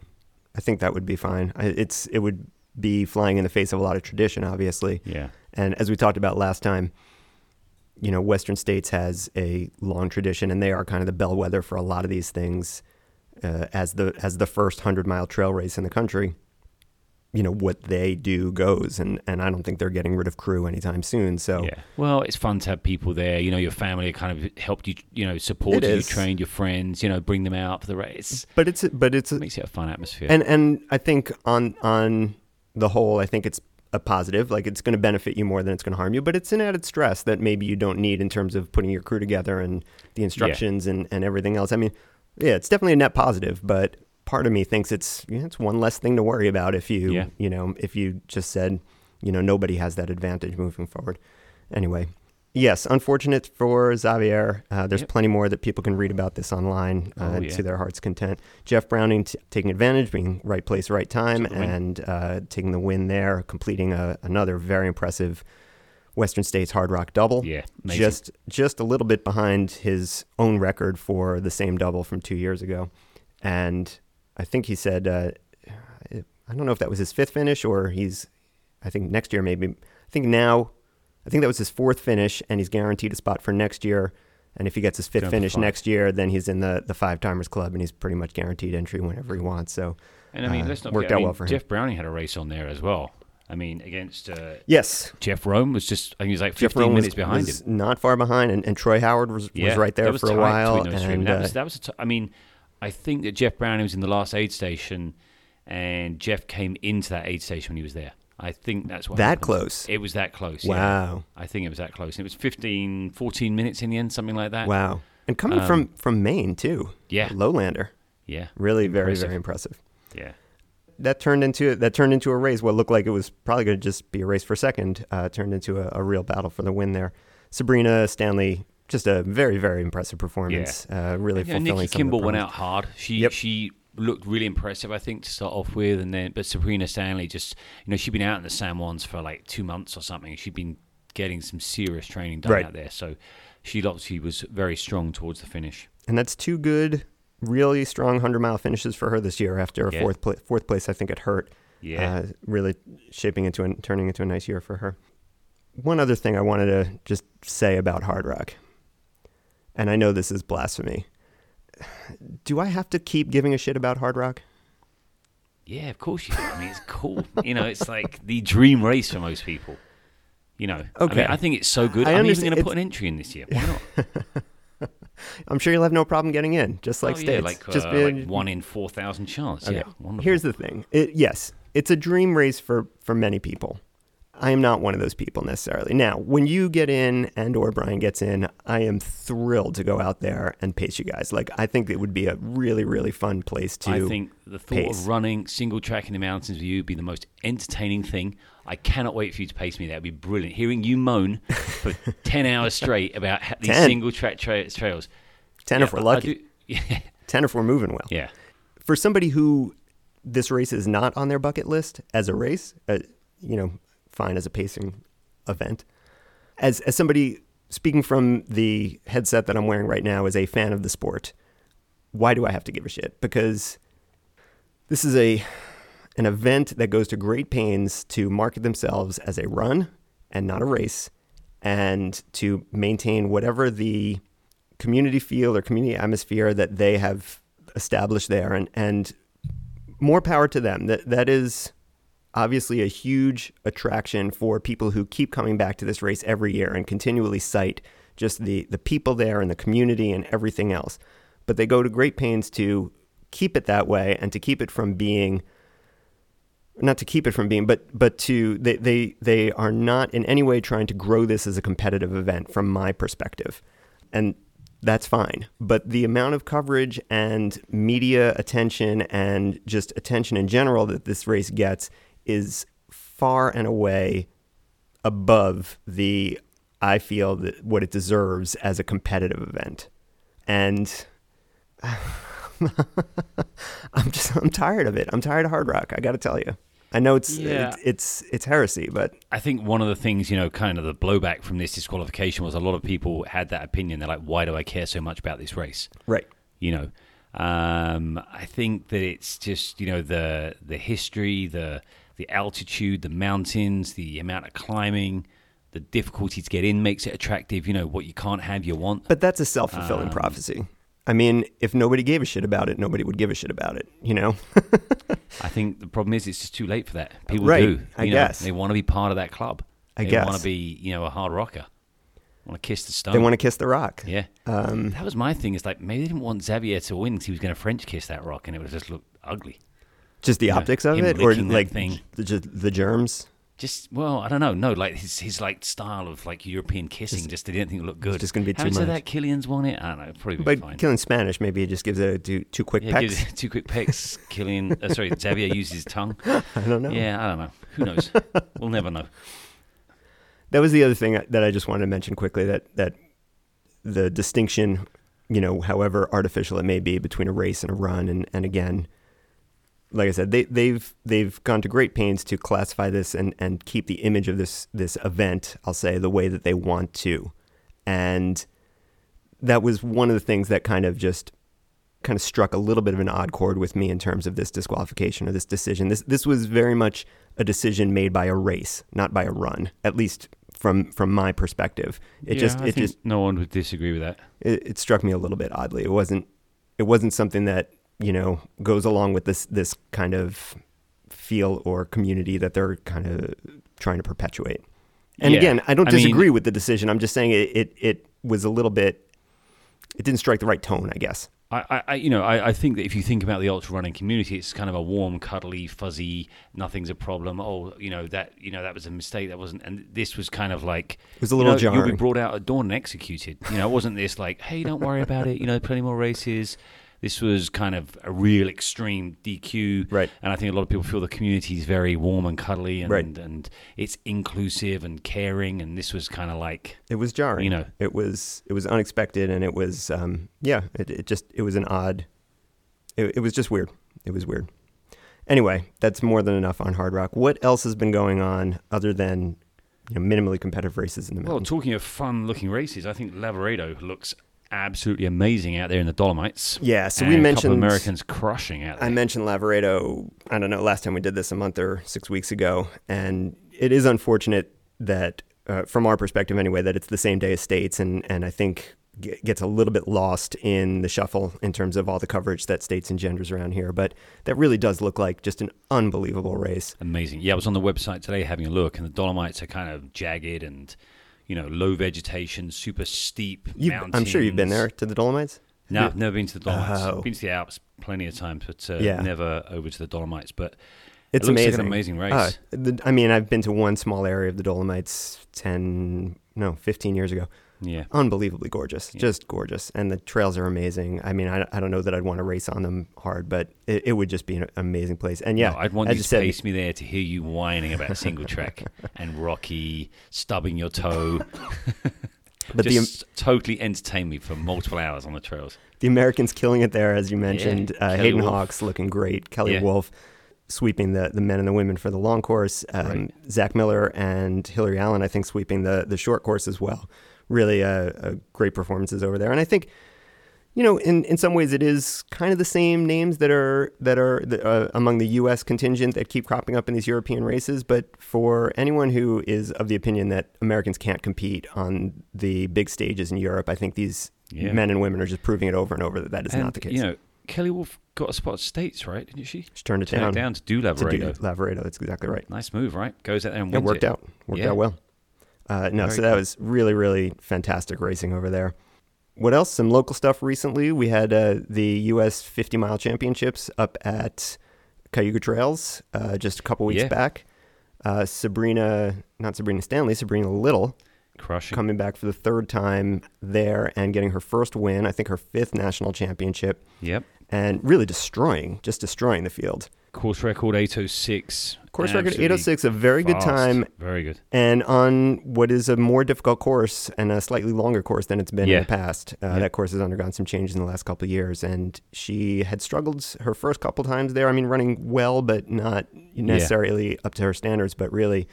I think that would be fine. I, it's it would be flying in the face of a lot of tradition, obviously. Yeah, And as we talked about last time, you know, Western States has a long tradition, and they are kind of the bellwether for a lot of these things. Uh, as the as the first hundred mile trail race in the country, you know what they do goes, and and I don't think they're getting rid of crew anytime soon. So yeah. Well, it's fun to have people there. You know, your family kind of helped you. You know, supported you, trained your friends. You know, bring them out for the race. but it's but it's It makes it a fun atmosphere. and and I think on on the whole, I think it's a positive. Like it's going to benefit you more than it's going to harm you. But it's an added stress that maybe you don't need in terms of putting your crew together and the instructions and, and everything else. I mean, yeah, it's definitely a net positive. But part of me thinks it's you know, it's one less thing to worry about if you Yeah. you know if you just said you know nobody has that advantage moving forward. Anyway. Yes, unfortunate for Xavier. Uh, there's Yep. plenty more that people can read about this online uh, Oh, yeah. to their heart's content. Jeff Browning t- taking advantage, being right place, right time, Took the win. and uh, taking the win there, completing a, another very impressive Western States Hardrock double. yeah, amazing. just just a little bit behind his own record for the same double from two years ago, and I think he said uh, I don't know if that was his fifth finish or he's I think next year maybe I think now I think that was his fourth finish and he's guaranteed a spot for next year. And if he gets his fifth for finish next year, then he's in the, the five timers club and he's pretty much guaranteed entry whenever he wants. So And I mean, uh, let's not worked forget, I out mean, well for him. Jeff Browning had a race on there as well. I mean, against uh, yes, Jeff Rome was just, I think he was like 15 Rome was, minutes behind was him. not far behind, and, and Troy Howard was, Yeah, was right there for a while. And, that uh, was, that was a t- I mean, I think that Jeff Browning was in the last aid station and Jeff came into that aid station when he was there. I think that's what that happened. close. It was that close. Yeah. Wow, I think it was that close. It was 15, 14 minutes in the end, something like that. wow, and coming Um, from from Maine too. Yeah. lowlander, Yeah. really very Impressive. very impressive. Yeah. that turned into that turned into a race. What looked like it was probably going to just be a race for second uh, turned into a, a real battle for the win there. Sabrina Stanley, just a very very impressive performance. Uh, really Yeah, fulfilling. Nikki some of the Kimball went out hard. She Yep. she looked really impressive, I think, to start off with, and then but Sabrina Stanley just you know she'd been out in the San Juans for like two months or something. She'd been getting some serious training done Right. out there, so she obviously was very strong towards the finish. and that's two good, really strong hundred mile finishes for her this year. After a Yeah. fourth pla- fourth place, I think it hurt. Yeah, uh, really shaping into and turning into a nice year for her. One other thing I wanted to just say about Hardrock, and I know this is blasphemy. Do I have to keep giving a shit about Hardrock? yeah, of course you. do. I mean, it's cool. [LAUGHS] you know, it's like the dream race for most people. You know, I, Okay. mean, I think it's so good. I I'm even going to put an entry in this year. Why not? [LAUGHS] I'm sure you'll have no problem getting in, just like oh, states. yeah, like, just uh, be- like one in four thousand chance. Okay. Yeah, wonderful. Here's the thing. It, yes, it's a dream race for for many people. I am not one of those people necessarily. Now, when you get in and or Brian gets in, I am thrilled to go out there and pace you guys. Like I think it would be a really really fun place to. I think the thought pace. of running single track in the mountains with you would be the most entertaining thing. I cannot wait for you to pace me. That would be brilliant. Hearing you moan for [LAUGHS] 10 hours straight about these 10. single track tra- trails. ten Yeah, if we're lucky. do- [LAUGHS] yeah. Ten if we're moving well. yeah. For somebody who this race is not on their bucket list as a race, uh, you know, fine as a pacing event. As as somebody speaking from the headset that I'm wearing right now as a fan of the sport, why do I have to give a shit? Because this is a an event that goes to great pains to market themselves as a run and not a race and to maintain whatever the community feel or community atmosphere that they have established there and and more power to them that that is obviously a huge attraction for people who keep coming back to this race every year and continually cite just the the people there and the community and everything else. But they go to great pains to keep it that way and to keep it from being not to keep it from being but but to they they they are not in any way trying to grow this as a competitive event from my perspective. And that's fine. But the amount of coverage and media attention and just attention in general that this race gets is far and away above the I feel that what it deserves as a competitive event and [LAUGHS] I'm just I'm tired of it. I'm tired of Hardrock. I got to tell you. I know it's, Yeah. it's it's it's heresy, but I think one of the things, you know, kind of the blowback from this disqualification was a lot of people had that opinion. They're like, why do I care so much about this race? right. you know um, i think that it's just you know the the history the the altitude the mountains the amount of climbing the difficulty to get in makes it attractive you know what you can't have you want But that's a self fulfilling Um, prophecy. I mean, if nobody gave a shit about it, nobody would give a shit about it. You know. [LAUGHS] i think the problem is it's just too late for that people Right, do I know, guess. they want to be part of that club I they guess. want to be you know a hard rocker want to kiss the stone they want to kiss the rock. yeah Um, that was my thing is like maybe they didn't want xavier to win because he was going to french kiss that rock and it would just look ugly just the Yeah, optics of it, or like thing. the, just the germs. Just well, I don't know. No, like his his like style of like European kissing. Just, they didn't think it looked good. just gonna be too much. that, Kilian's won it. I don't know. Probably be But fine. Kilian Spanish, maybe he just gives it a two, two quick yeah, pecks. it two quick pecks. [LAUGHS] Kilian, uh, sorry, Xavier uses his tongue. [LAUGHS] I don't know. Yeah, I don't know. Who knows? we'll never know. [LAUGHS] That was the other thing that I just wanted to mention quickly that that the distinction, you know, however artificial it may be between a race and a run and, and again, like I said, they they've they've gone to great pains to classify this and, and keep the image of this this event, I'll say, the way that they want to. And that was one of the things that kind of just kind of struck a little bit of an odd chord with me in terms of this disqualification or this decision. This this was very much a decision made by a race, not by a run, at least from from my perspective. It Yeah, just it just no one would disagree with that. it, it struck me a little bit oddly. It wasn't it wasn't something that you know goes along with this this kind of feel or community that they're kind of trying to perpetuate. And Yeah, again, I don't I mean- disagree with the decision. I'm just saying it, it it was a little bit. It didn't strike the right tone, I guess. I, I- you know, I, I think that if you think about the ultra running community, it's kind of a warm, cuddly, fuzzy. Nothing's a problem. Oh, you know that, you know that was a mistake. That wasn't, and this was kind of like It was a little you know, You'll be brought out at dawn and executed. You know, it wasn't this like, hey, don't worry about it. You know, plenty more races. This was kind of a real extreme DQ, Right. And I think a lot of people feel the community is very warm and cuddly, and Right. and it's inclusive and caring. And this was kind of like, It was jarring. You know. it was it was unexpected, and it was um, yeah, it, it just it was an odd. It, it was just weird. It was weird. Anyway, that's more than enough on Hardrock. What else has been going on other than you know minimally competitive races in the middle? well, talking of fun-looking races, I think Lavaredo looks absolutely amazing out there in the Dolomites. yeah, so we a couple mentioned of Americans crushing out there. I mentioned Lavaredo. I don't know. Last time we did this a month or six weeks ago, and it is unfortunate that, uh, from our perspective anyway, that it's the same day as states, and and I think g- gets a little bit lost in the shuffle in terms of all the coverage that states engenders around here. But that really does look like just an unbelievable race. Amazing. Yeah, I was on the website today having a look, and the Dolomites are kind of jagged and, you know, low vegetation, super steep You've- mountains. I'm sure you've been there to the Dolomites. No, I've never been to the Dolomites. Oh. Been to the Alps plenty of times, but uh, Yeah. never over to the Dolomites. But It's it amazing. like an amazing race. Uh, the, I mean, I've been to one small area of the Dolomites 10, no, 15 years ago. Yeah. Unbelievably gorgeous, Yeah. just gorgeous. And the trails are amazing. I mean, I, I don't know that I'd want to race on them hard, but it, it would just be an amazing place. And yeah, No, I'd want you to said, pace me there to hear you whining about single track [LAUGHS] and Rocky stubbing your toe. [LAUGHS] but the, totally entertain me for multiple hours on the trails. the Americans killing it there, as you mentioned. uh, Hayden Wolf. Hawks looking great. Kelly Yeah. Wolf sweeping the, the men and the women for the long course. Um, Right. Zach Miller and Hillary Allen, I think, sweeping the, the short course as well. Really uh, uh, great performances over there. And I think, you know, in, in some ways, it is kind of the same names that are that are the, uh, among the U.S. contingent that keep cropping up in these European races. But for anyone who is of the opinion that Americans can't compete on the big stages in Europe, I think these Yeah. men and women are just proving it over and over that that is and, not the case. You know, Kelly Wolf got a spot at States, right? Didn't she? She turned it Turned down, it down to do to do Lavaredo. Lavaredo. That's exactly right. Nice move, right? Goes out there and It wins worked out. Worked Yeah. out well. Uh, no, Very so that cool. was really, really fantastic racing over there. What else? Some local stuff recently. We had uh, the U.S. 50 mile championships up at Cayuga Trails uh, just a couple weeks Yeah. back. Uh, Sabrina, not Sabrina Stanley, Sabrina Little, Crushing. coming back for the third time there and getting her first win. I think her fifth national championship, Yep. And really destroying, just destroying the field. Course record 806. Course record 806, a very good time Very good. and on what is a more difficult course and a slightly longer course than it's been in the past. Uh, Yeah. That course has undergone some changes in the last couple of years, and she had struggled her first couple times there. I mean, running well, but not necessarily up to her standards. But really,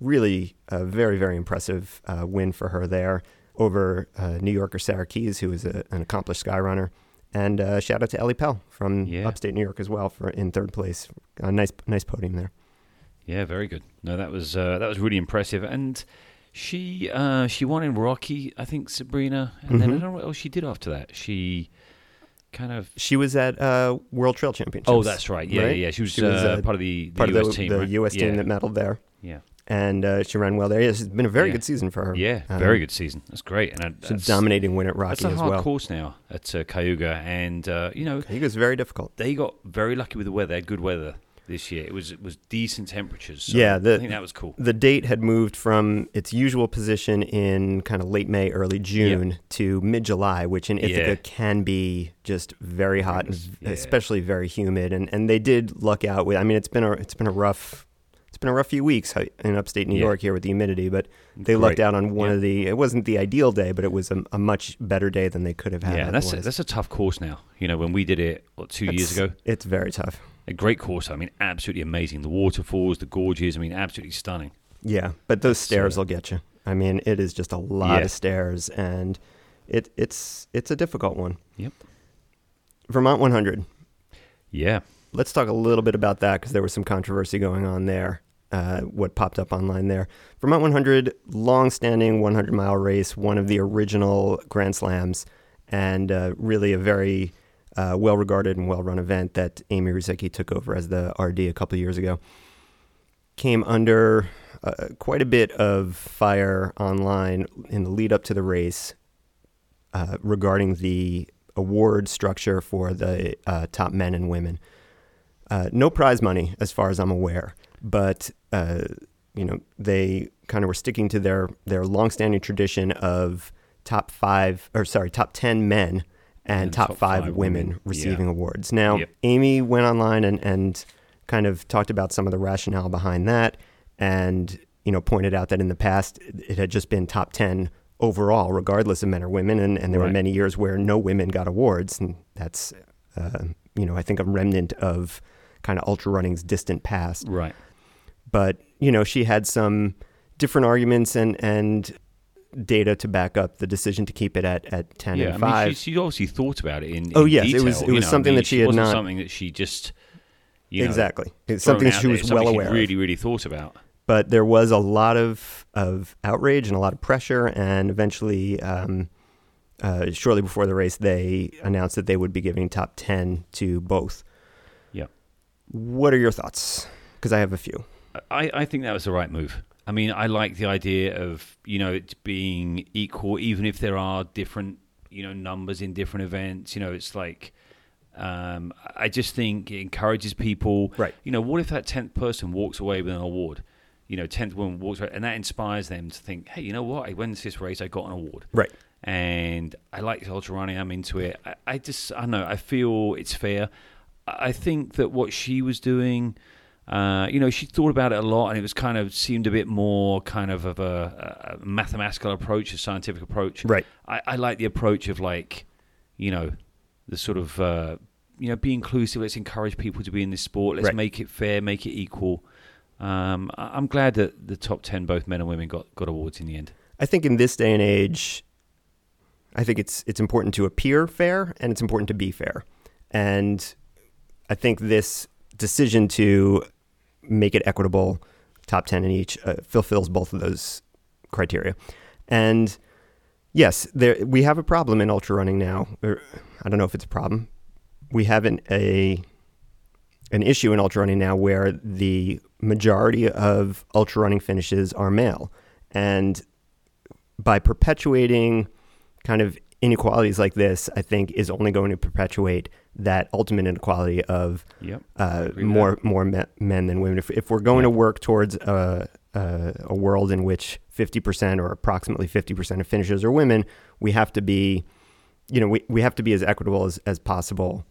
really a very, very impressive uh, win for her there over uh, New Yorker Sarah Keyes, who is a, an accomplished sky runner. And uh, shout out to Ellie Pell from Yeah. upstate New York as well for in third place. A nice, nice podium there. Yeah, very good. No, that was uh, that was really impressive. And she uh, she won in Rocky, I think Sabrina, and then I Mhm. don't know what else she did after that. She kind of She was at uh, World Trail Championships. oh, that's right. Yeah, right? yeah, yeah. She was, She was, uh, uh, part of the, the part US of the, team. the right? U.S. yeah. team that medaled there, Yeah, and uh, she ran well there. Yeah, it's been a very Yeah. good season for her. yeah, Um, very good season. That's great. And I, She's a dominating win at that's Rocky a as hard well. course now at uh, Cayuga, and uh, you know was very difficult. they got very lucky with the weather. They had good weather this year. It was it was decent temperatures. So Yeah, the- I think that was cool. The date had moved from its usual position in kind of late May, early June to mid July, which in Ithaca Yeah. can be just very hot, and Yeah. especially very humid. And and they did luck out with. I mean, it's been a it's been a rough. It's been a rough few weeks uh, in upstate New Yeah. York here with the humidity, but they lucked out on one Yeah. of the. It wasn't the ideal day, but it was a, a much better day than they could have had. Yeah, that's a, that's a tough course now. You know, when we did it what, two years ago, It's very tough. a great course. I mean, absolutely amazing. The waterfalls, the gorges. I mean, absolutely stunning. Yeah, but those stairs uh, will get you. I mean, it is just a lot Yeah. of stairs, and it it's it's a difficult one. Yep. Vermont 100. Yeah, Let's talk a little bit about that because there was some controversy going on there. Uh, what popped up online there? Vermont 100, long-standing 100-mile race, one of the original Grand Slams, and uh, really a very uh, well-regarded and well-run event that Amy Rusiecki took over as the RD a couple of years ago. Came under uh, quite a bit of fire online in the lead up to the race uh, regarding the award structure for the uh, top men and women. No prize money, as far as I'm aware, but uh, you know they kind of were sticking to their their longstanding tradition of top five or sorry top ten men and, And top, top five, five women, women. receiving awards. Now, Yep. Amy went online and and kind of talked about some of the rationale behind that, and you know pointed out that in the past it had just been top ten overall, regardless of men or women, and, and there were many years where no women got awards, and that's uh, you know I think a remnant of kind of ultra running's distant past. right. But you know she had some different arguments and and data to back up the decision to keep it at at ten yeah, and I five. mean, she, she obviously thought about it in. Oh, in yes, it was- it was know, I something mean, that she had wasn't something that she just you know, exactly, it's something she was well aware. of. Really, really thought about. but there was a lot of of outrage and a lot of pressure, and eventually, um, uh, shortly before the race, they announced that they would be giving top 10 to both. Yeah. What are your thoughts? Because I have a few. I, I think that was the right move. I mean, I like the idea of you know it being equal, even if there are different you know numbers in different events. You know, it's like um, I just think it encourages people. Right. You know, what if that tenth person walks away with an award? You know, tenth woman walks away, and that inspires them to think, hey, you know what? I went to this race, I got an award. Right. And I like the ultra running. I'm into it. I, I just, I don't know. I feel it's fair. I think that what she was doing uh, you know, she thought about it a lot, and it was kind of seemed a bit more kind of of a, a mathematical approach, a scientific approach. Right. I, I like the approach of like, you know, the sort of uh, you know, be inclusive. Let's encourage people to be in this sport. Let's Right. make it fair, make it equal. Um, I- I'm glad that the top ten, both men and women, got got awards in the end. I think in this day and age, I think it's it's important to appear fair and it's important to be fair. And I think this decision to make it equitable, top 10 in each, uh, fulfills both of those criteria. And yes, there we have a problem in ultra running now. I don't know if it's a problem. We have an, a an issue in ultra running now where the majority of ultra running finishes are male. And by perpetuating kind of inequalities like this, I think is only going to perpetuate that ultimate inequality of Yep. uh, more more me- men than women. If, if we're going to work towards a, a, a world in which 50% or approximately 50% of finishers are women, we have to be, you know, we, we have to be as equitable as, as possible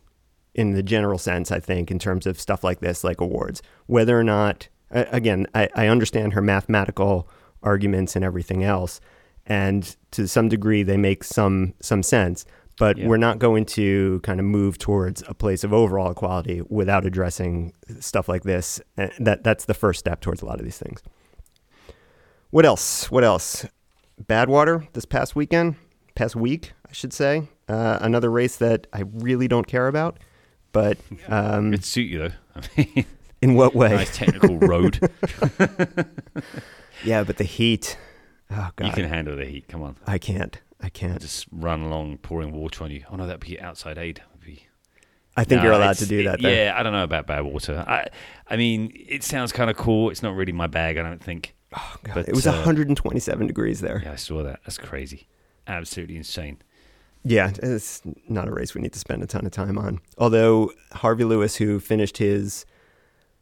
in the general sense, I think, in terms of stuff like this, like awards. Whether or not, again, I, I understand her mathematical arguments and everything else, and to some degree they make some some sense. But Yeah. we're not going to kind of move towards a place of overall equality without addressing stuff like this. And that that's the first step towards a lot of these things. What else? What else? Badwater this past weekend, past week, I should say. Uh, another race that I really don't care about. But [LAUGHS] um, It'd suit you though. [LAUGHS] I mean, in what way? nice technical road. [LAUGHS] Yeah, but the heat. Oh God, You can handle the heat. Come on. I can't. I can't. Just run along pouring water on you. Oh no, that'd be outside aid. Be I think No, you're allowed to do that. Though. Yeah, I don't know about Badwater. I, I mean, it sounds kind of cool. It's not really my bag. I don't think. Oh, God. But, it was uh, 127 degrees there. Yeah, I saw that. That's crazy. Absolutely insane. Yeah, it's not a race we need to spend a ton of time on. Although Harvey Lewis, who finished his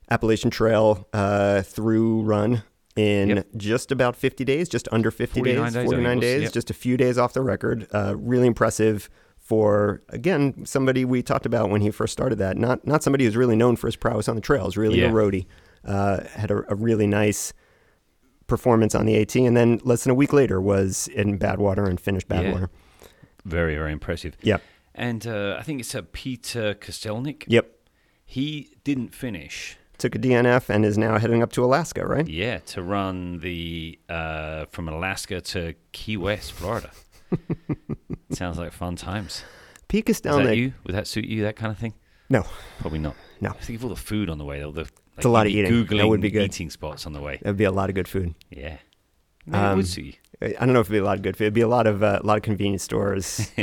Appalachian Trail uh, through run in Yep. just about 50 days, just under 50 49 days, days, 49 it days, yep. just a few days off the record. Uh, really impressive for again somebody we talked about when he first started that. Not not somebody who's really known for his prowess on the trails. Really Yeah. a roadie. Uh, had a, a really nice performance on the AT, and then less than a week later was in Badwater and finished Yeah. Badwater. Very, very impressive. Yep. And uh, I think it's uh, Peter Kostelnick. Yep. He didn't finish. Took a DNF and is now heading up to Alaska, right? Yeah, to run the uh, from Alaska to Key West, Florida. [LAUGHS] Sounds like fun times. Pete Is that Kostelnick. you? Would that suit you? That kind of thing? No, Probably not. No. I Think of all the food on the way. though. the like, a lot of eating. Googling That would be good. eating spots on the way. that would be a lot of good food. Yeah. Um, would you. I don't know if it'd be a lot of good food. It'd be a lot of uh, a lot of convenience stores. [LAUGHS]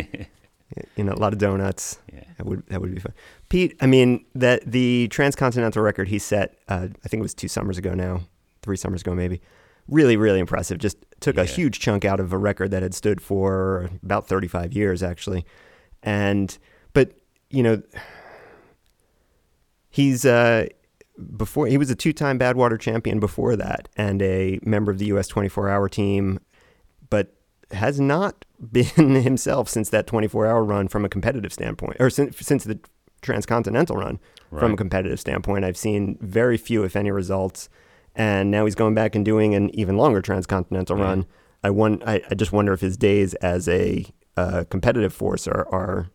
you know, a lot of donuts. Yeah. That would that would be fun. Pete, I mean that the transcontinental record he set, uh, I think it was two summers ago now, three summers ago maybe. Really, really impressive. Just took a huge chunk out of a record that had stood for about 35 years actually, and but you know he's uh, before he was a two-time Badwater champion before that and a member of the U.S. 24-hour team, has not [LAUGHS] been himself since that 24-hour run from a competitive standpoint, or since, since the transcontinental run from a competitive standpoint. I've seen very few, if any, results, and now he's going back and doing an even longer transcontinental Yeah. run. I, won- I, I just wonder if his days as a uh, competitive force are, are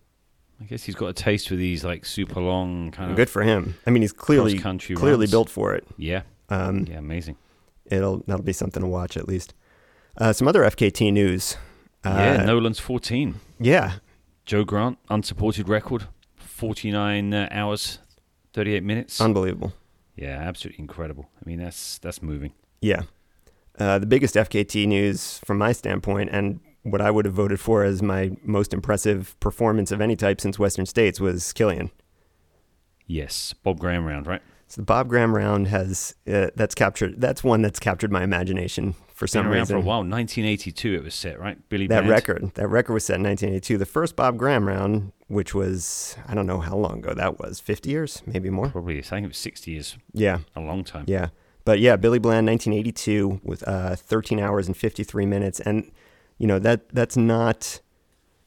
I guess he's got a taste for these like super long kind of good for him. I mean, he's clearly clearly runs. built for it. Yeah. Um, Yeah. Amazing. It'll that'll be something to watch at least. Uh, some other FKT news. Uh, yeah. Nolan's 14. Yeah, Joe Grant, unsupported record, 49 uh, hours, 38 minutes. unbelievable. yeah, absolutely incredible. I mean, that's that's moving. Yeah. Uh, the biggest FKT news from my standpoint, and what I would have voted for as my most impressive performance of any type since Western States was Kilian. Yes, Bob Graham round, right? So the Bob Graham round has uh, that's captured. That's one that's captured my imagination for some Been around reason. for a while. 1982 it was set, right? Billy That Bland. record, that record was set in 1982. The first Bob Graham round, which was I don't know how long ago that was, 50 years, maybe more. Probably, I think it was 60 years, Yeah, a long time. yeah. But yeah, Billy Bland, 1982, with uh, 13 hours and 53 minutes, and you know that that's not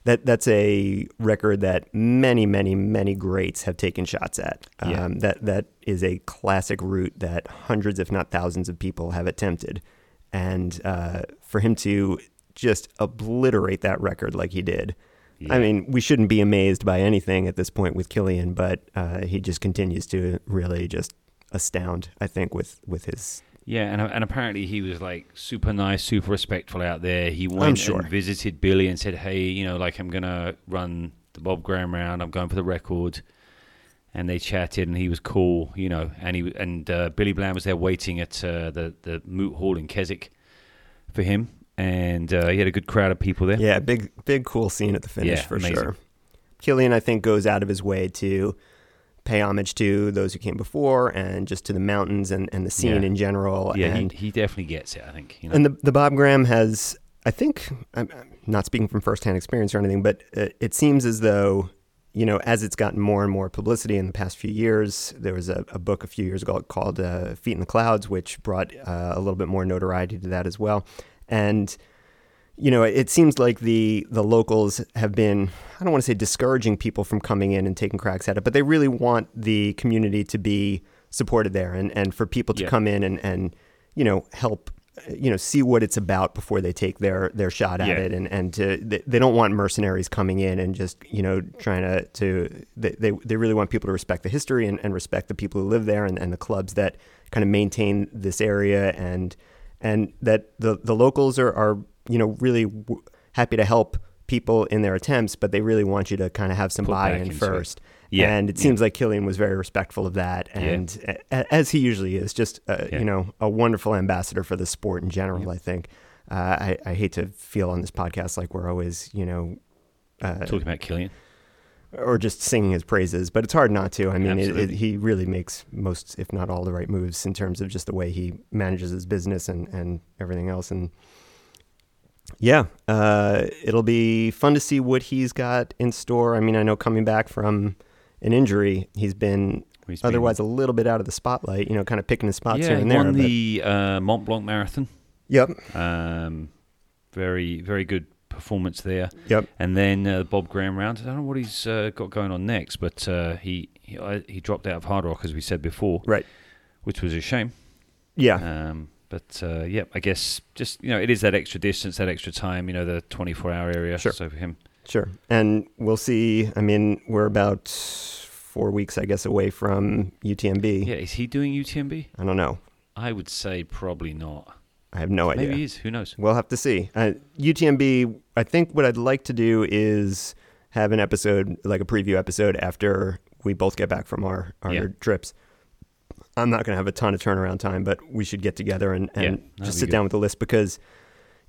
that that's a record that many, many, many greats have taken shots at. Yeah. Um, that that is a classic route that hundreds, if not thousands, of people have attempted, and uh, for him to just obliterate that record like he did. I mean, we shouldn't be amazed by anything at this point with Kilian, but uh, he just continues to really just astound. I think with with his Yeah, and and apparently he was like super nice, super respectful out there. He went sure. and visited Billy and said, "Hey, you know, like I'm gonna run the Bob Graham round. I'm going for the record." And they chatted, and he was cool, you know. And he and uh, Billy Bland was there waiting at uh, the the Moot Hall in Keswick for him, and uh, he had a good crowd of people there. Yeah, big big cool scene at the finish Yeah, for amazing. sure. Kilian, I think, goes out of his way to pay homage to those who came before and just to the mountains and, and the scene Yeah. in general. Yeah, and he, he definitely gets it. I think. You know? and the the Bob Graham has, I think, I'm I'm not speaking from firsthand experience or anything, but uh, it seems as though you know, as it's gotten more and more publicity in the past few years, there was a, a book a few years ago called uh, Feet in the Clouds, which brought uh, a little bit more notoriety to that as well. And you know, it seems like the the locals have been I don't want to say discouraging people from coming in and taking cracks at it, but they really want the community to be supported there and, and for people to Yeah. come in and, and you know help you know see what it's about before they take their their shot at Yeah. it and and to they, don't want mercenaries coming in and just you know trying to to they they, they really want people to respect the history and, and respect the people who live there and, and the clubs that kind of maintain this area and and that the the locals are are you know really w- happy to help people in their attempts but they really want you to kind of have some Put buy-in it. first Yeah, and it yeah. seems like Kilian was very respectful of that and a- a- as he usually is just uh, Yeah. you know a wonderful ambassador for the sport in general I think uh, I, I hate to feel on this podcast like we're always you know uh, Talking about Kilian. or just singing his praises, but it's hard not to. I mean, it, it, he really makes most, if not all, the right moves in terms of just the way he manages his business and, and everything else. And yeah, uh, it'll be fun to see what he's got in store. I mean, I know coming back from an injury, he's been He's been- otherwise a little bit out of the spotlight. You know, kind of picking his spots yeah, here and there. won the uh, Mont Blanc Marathon. yep, Um, very, very good performance there. yep. And then uh, Bob Graham round. I don't know what he's uh, got going on next, but uh, he he, uh, he dropped out of Hardrock as we said before, Right. which was a shame. Yeah, Um, but uh, yeah, I guess just you know it is that extra distance, that extra time. You know, the 24 hour area. Sure. So for him, Sure. And we'll see. I mean, we're about four weeks, I guess, away from UTMB. yeah, is he doing UTMB? I don't know. I would say probably not. I have no idea. Maybe he is. Who knows? We'll have to see. Uh, UTMB, I think what I'd like to do is have an episode, like a preview episode, after we both get back from our, our Yeah. trips. I'm not going to have a ton of turnaround time, but we should get together and, and that'd just sit good. down with the list because,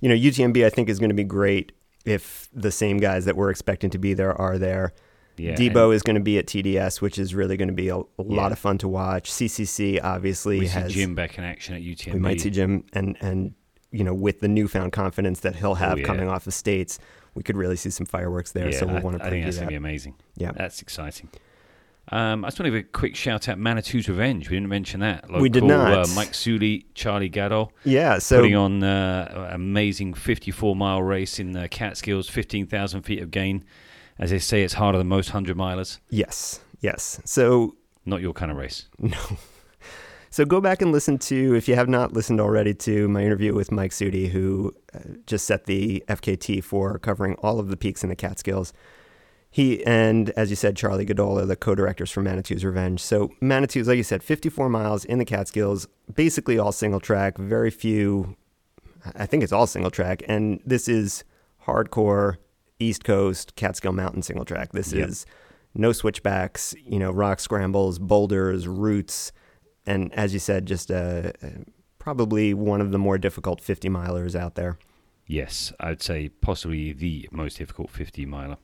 you know, UTMB I think is going to be great if the same guys that we're expecting to be there are there. Yeah, Debo is going to be at TDS, which is really going to be a, a lot of fun to watch. CCC obviously we has Jim back in action at UTMB. we might see Jim and and you know with the newfound confidence that he'll have Oh, yeah. coming off the states, we could really see some fireworks there. Yeah, so we'll I, want to I think that's that. gonna be amazing. Yeah. That's exciting. Um, I just want to give a quick shout out Manitou's Revenge. We didn't mention that. We did not. Uh, Mike Sully, Charlie Gadol, yeah. So putting on uh, an amazing 54 mile race in the Catskills, 15,000 feet of gain. As they say, it's harder than most 100 milers. yes, yes. So Not your kind of race. [LAUGHS] no. So go back and listen to if you have not listened already to my interview with Mike Siudy, who uh, just set the FKT for covering all of the peaks in the Catskills. He and, as you said, Charlie Gadol are the co-directors for Manitou's Revenge. So Manitou's, like you said, 54 miles in the Catskills, basically all single track. Very few, I think it's all single track, and this is hardcore East Coast Catskill Mountain single track. This Yep. is no switchbacks, you know, rock scrambles, boulders, roots, and as you said, just uh, uh, probably one of the more difficult 50 milers out there. Yes, I'd say possibly the most difficult 50 miler,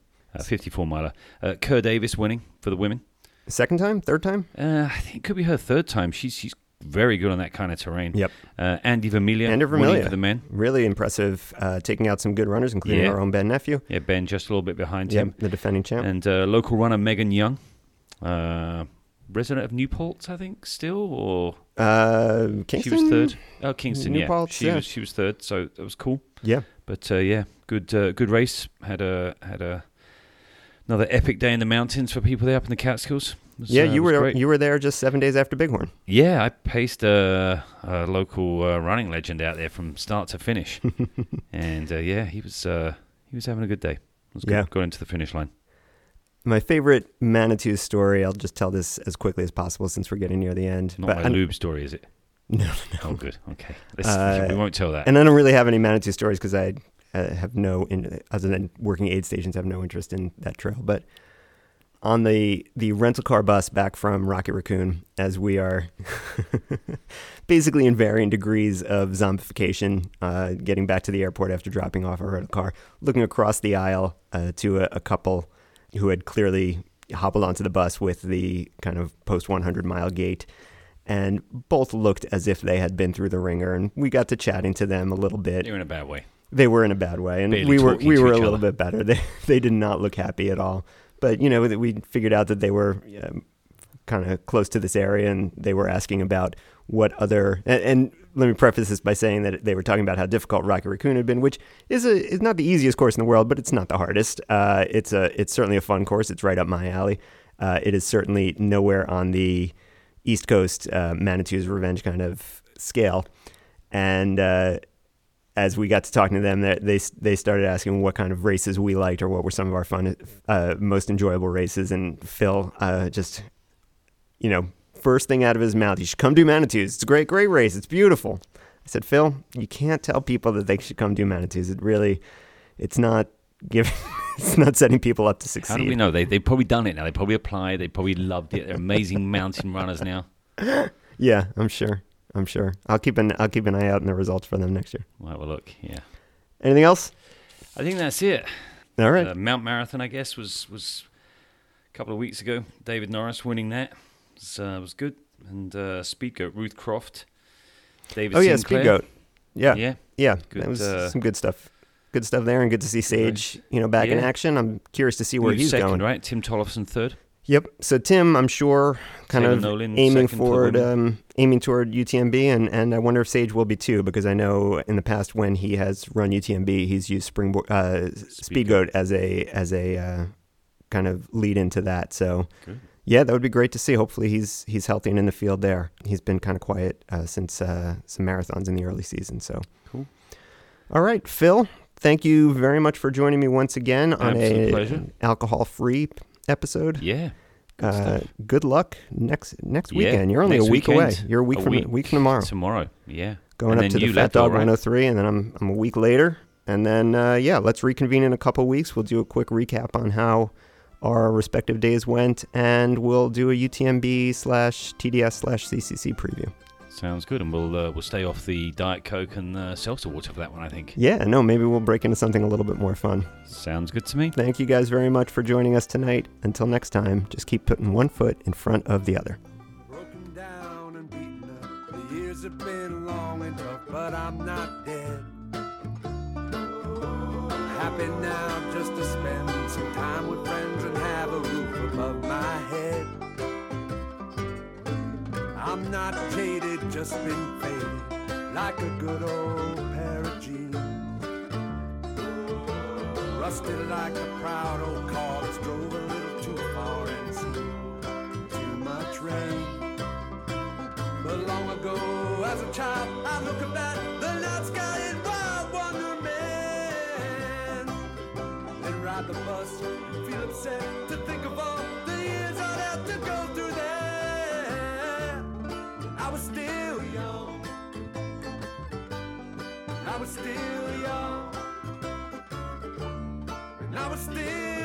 54 miler. Uh, Kehr Davis winning for the women. Second time, third time. Uh, I think it could be her third time. She's she's very good on that kind of terrain. Yep. Uh, Andy Vermillion Andy winning Vermillion. for the men. Really impressive, uh, taking out some good runners, including Yeah. our own Ben Nephew. Yeah, Ben just a little bit behind Yep, him. the defending champ. And uh, local runner Megan Young, uh, resident of Newport, I think, still, or Uh, she was third. Oh, Kingston, New yeah, she yeah. was she was third, so that was cool. Yeah, But uh, yeah, good uh, good race. Had a had a another epic day in the mountains for people there up in the Catskills. Was, yeah. uh, you were great. you were there just seven days after Bighorn. Yeah, I paced a, a local uh, running legend out there from start to finish, [LAUGHS] and uh, yeah, he was uh, he was having a good day. Was good. Yeah. got into the finish line. My favorite Manitou story. I'll just tell this as quickly as possible since we're getting near the end. Not but my lube story, is it? [LAUGHS] No, Oh, good. Okay, Uh, we won't tell that. and I don't really have any Manitou stories because I uh, have no, in, working aid stations, have no interest in that trail. But on the the rental car bus back from Rocky Raccoon, as we are [LAUGHS] basically in varying degrees of zombification, uh, getting back to the airport after dropping off our rental car, looking across the aisle uh, to a, a couple who had clearly hobbled onto the bus with the kind of post 100 mile gait and both looked as if they had been through the ringer and we got to chatting to them a little bit in a bad way. They were in a bad way and Barely we were we were a little other. bit better [LAUGHS] they they did not look happy at all but you know we figured out that they were um, kind of close to this area and they were asking about what other and, and let me preface this by saying that they were talking about how difficult Rocky Raccoon had been, which is a is not the easiest course in the world, but it's not the hardest. Uh, it's a it's certainly a fun course. It's right up my alley. Uh, it is certainly nowhere on the East Coast uh, Manitou's Revenge kind of scale, and uh, as we got to talking to them, they they they started asking what kind of races we liked or what were some of our fun, uh, most enjoyable races. And Phil uh, just, you know, first thing out of his mouth, you should come do Manitous. It's a great, great race. It's beautiful. I said, Phil, you can't tell people that they should come do Manitous. It really, it's not giving, [LAUGHS] it's not setting people up to succeed. How do we know? They they've probably done it now. They probably applied. They probably loved it. They're amazing mountain runners now. [LAUGHS] Yeah, I'm sure. I'm sure. I'll keep an I'll keep an eye out on the results for them next year. We'll have a look, yeah. Anything else? I think that's it. All right. Uh, Mount Marathon, I guess, was was a couple of weeks ago. David Norris winning that was, uh, was good, and uh, Speedgoat Ruth Croft, David oh yeah, Sinclair. Speedgoat. Yeah, Yeah, yeah. Good, that was uh, some good stuff. Good stuff there, and good to see Sage, you know, back in action. I'm curious to see where he's second, going. right? Tim Tollefson third. Yep. So Tim, I'm sure, kind of Nolan, aiming forward, um, aiming toward UTMB, and and I wonder if Sage will be too, because I know in the past when he has run UTMB, he's used Springboard, uh, Speedgoat as a as a uh, kind of lead into that. So. Good. Yeah, that would be great to see. Hopefully, he's he's healthy and in the field there. He's been kind of quiet uh, since uh, some marathons in the early season. So, Cool. All right, Phil. Thank you very much for joining me once again on Absolute a pleasure. alcohol-free episode. Yeah. Good Uh, good luck next next Yeah, weekend. You're only a week weekend. away. You're a week A from week. week from tomorrow. Tomorrow. Yeah. Going And up to the Fat Dog right? 103, and then I'm I'm a week later, and then uh, yeah, let's reconvene in a couple weeks. We'll do a quick recap on how our respective days went, and we'll do a UTMB slash TDS slash CCC preview. Sounds good, and we'll uh, we'll stay off the Diet Coke and uh, seltzer water for that one. I think. Yeah, no, maybe we'll break into something a little bit more fun. Sounds good to me. Thank you guys very much for joining us tonight. Until next time, just keep putting one foot in front of the other. Broken down and beaten up. The years have been long and tough, but I'm not dead. Not jaded, just been faded, like a good old pair of jeans. Rusted like a proud old car that's drove a little too far and seen too much rain. But long ago, as a child, I look at the night sky in wild wonderment. Then ride the bus feel upset to think of all I was still young. And I was still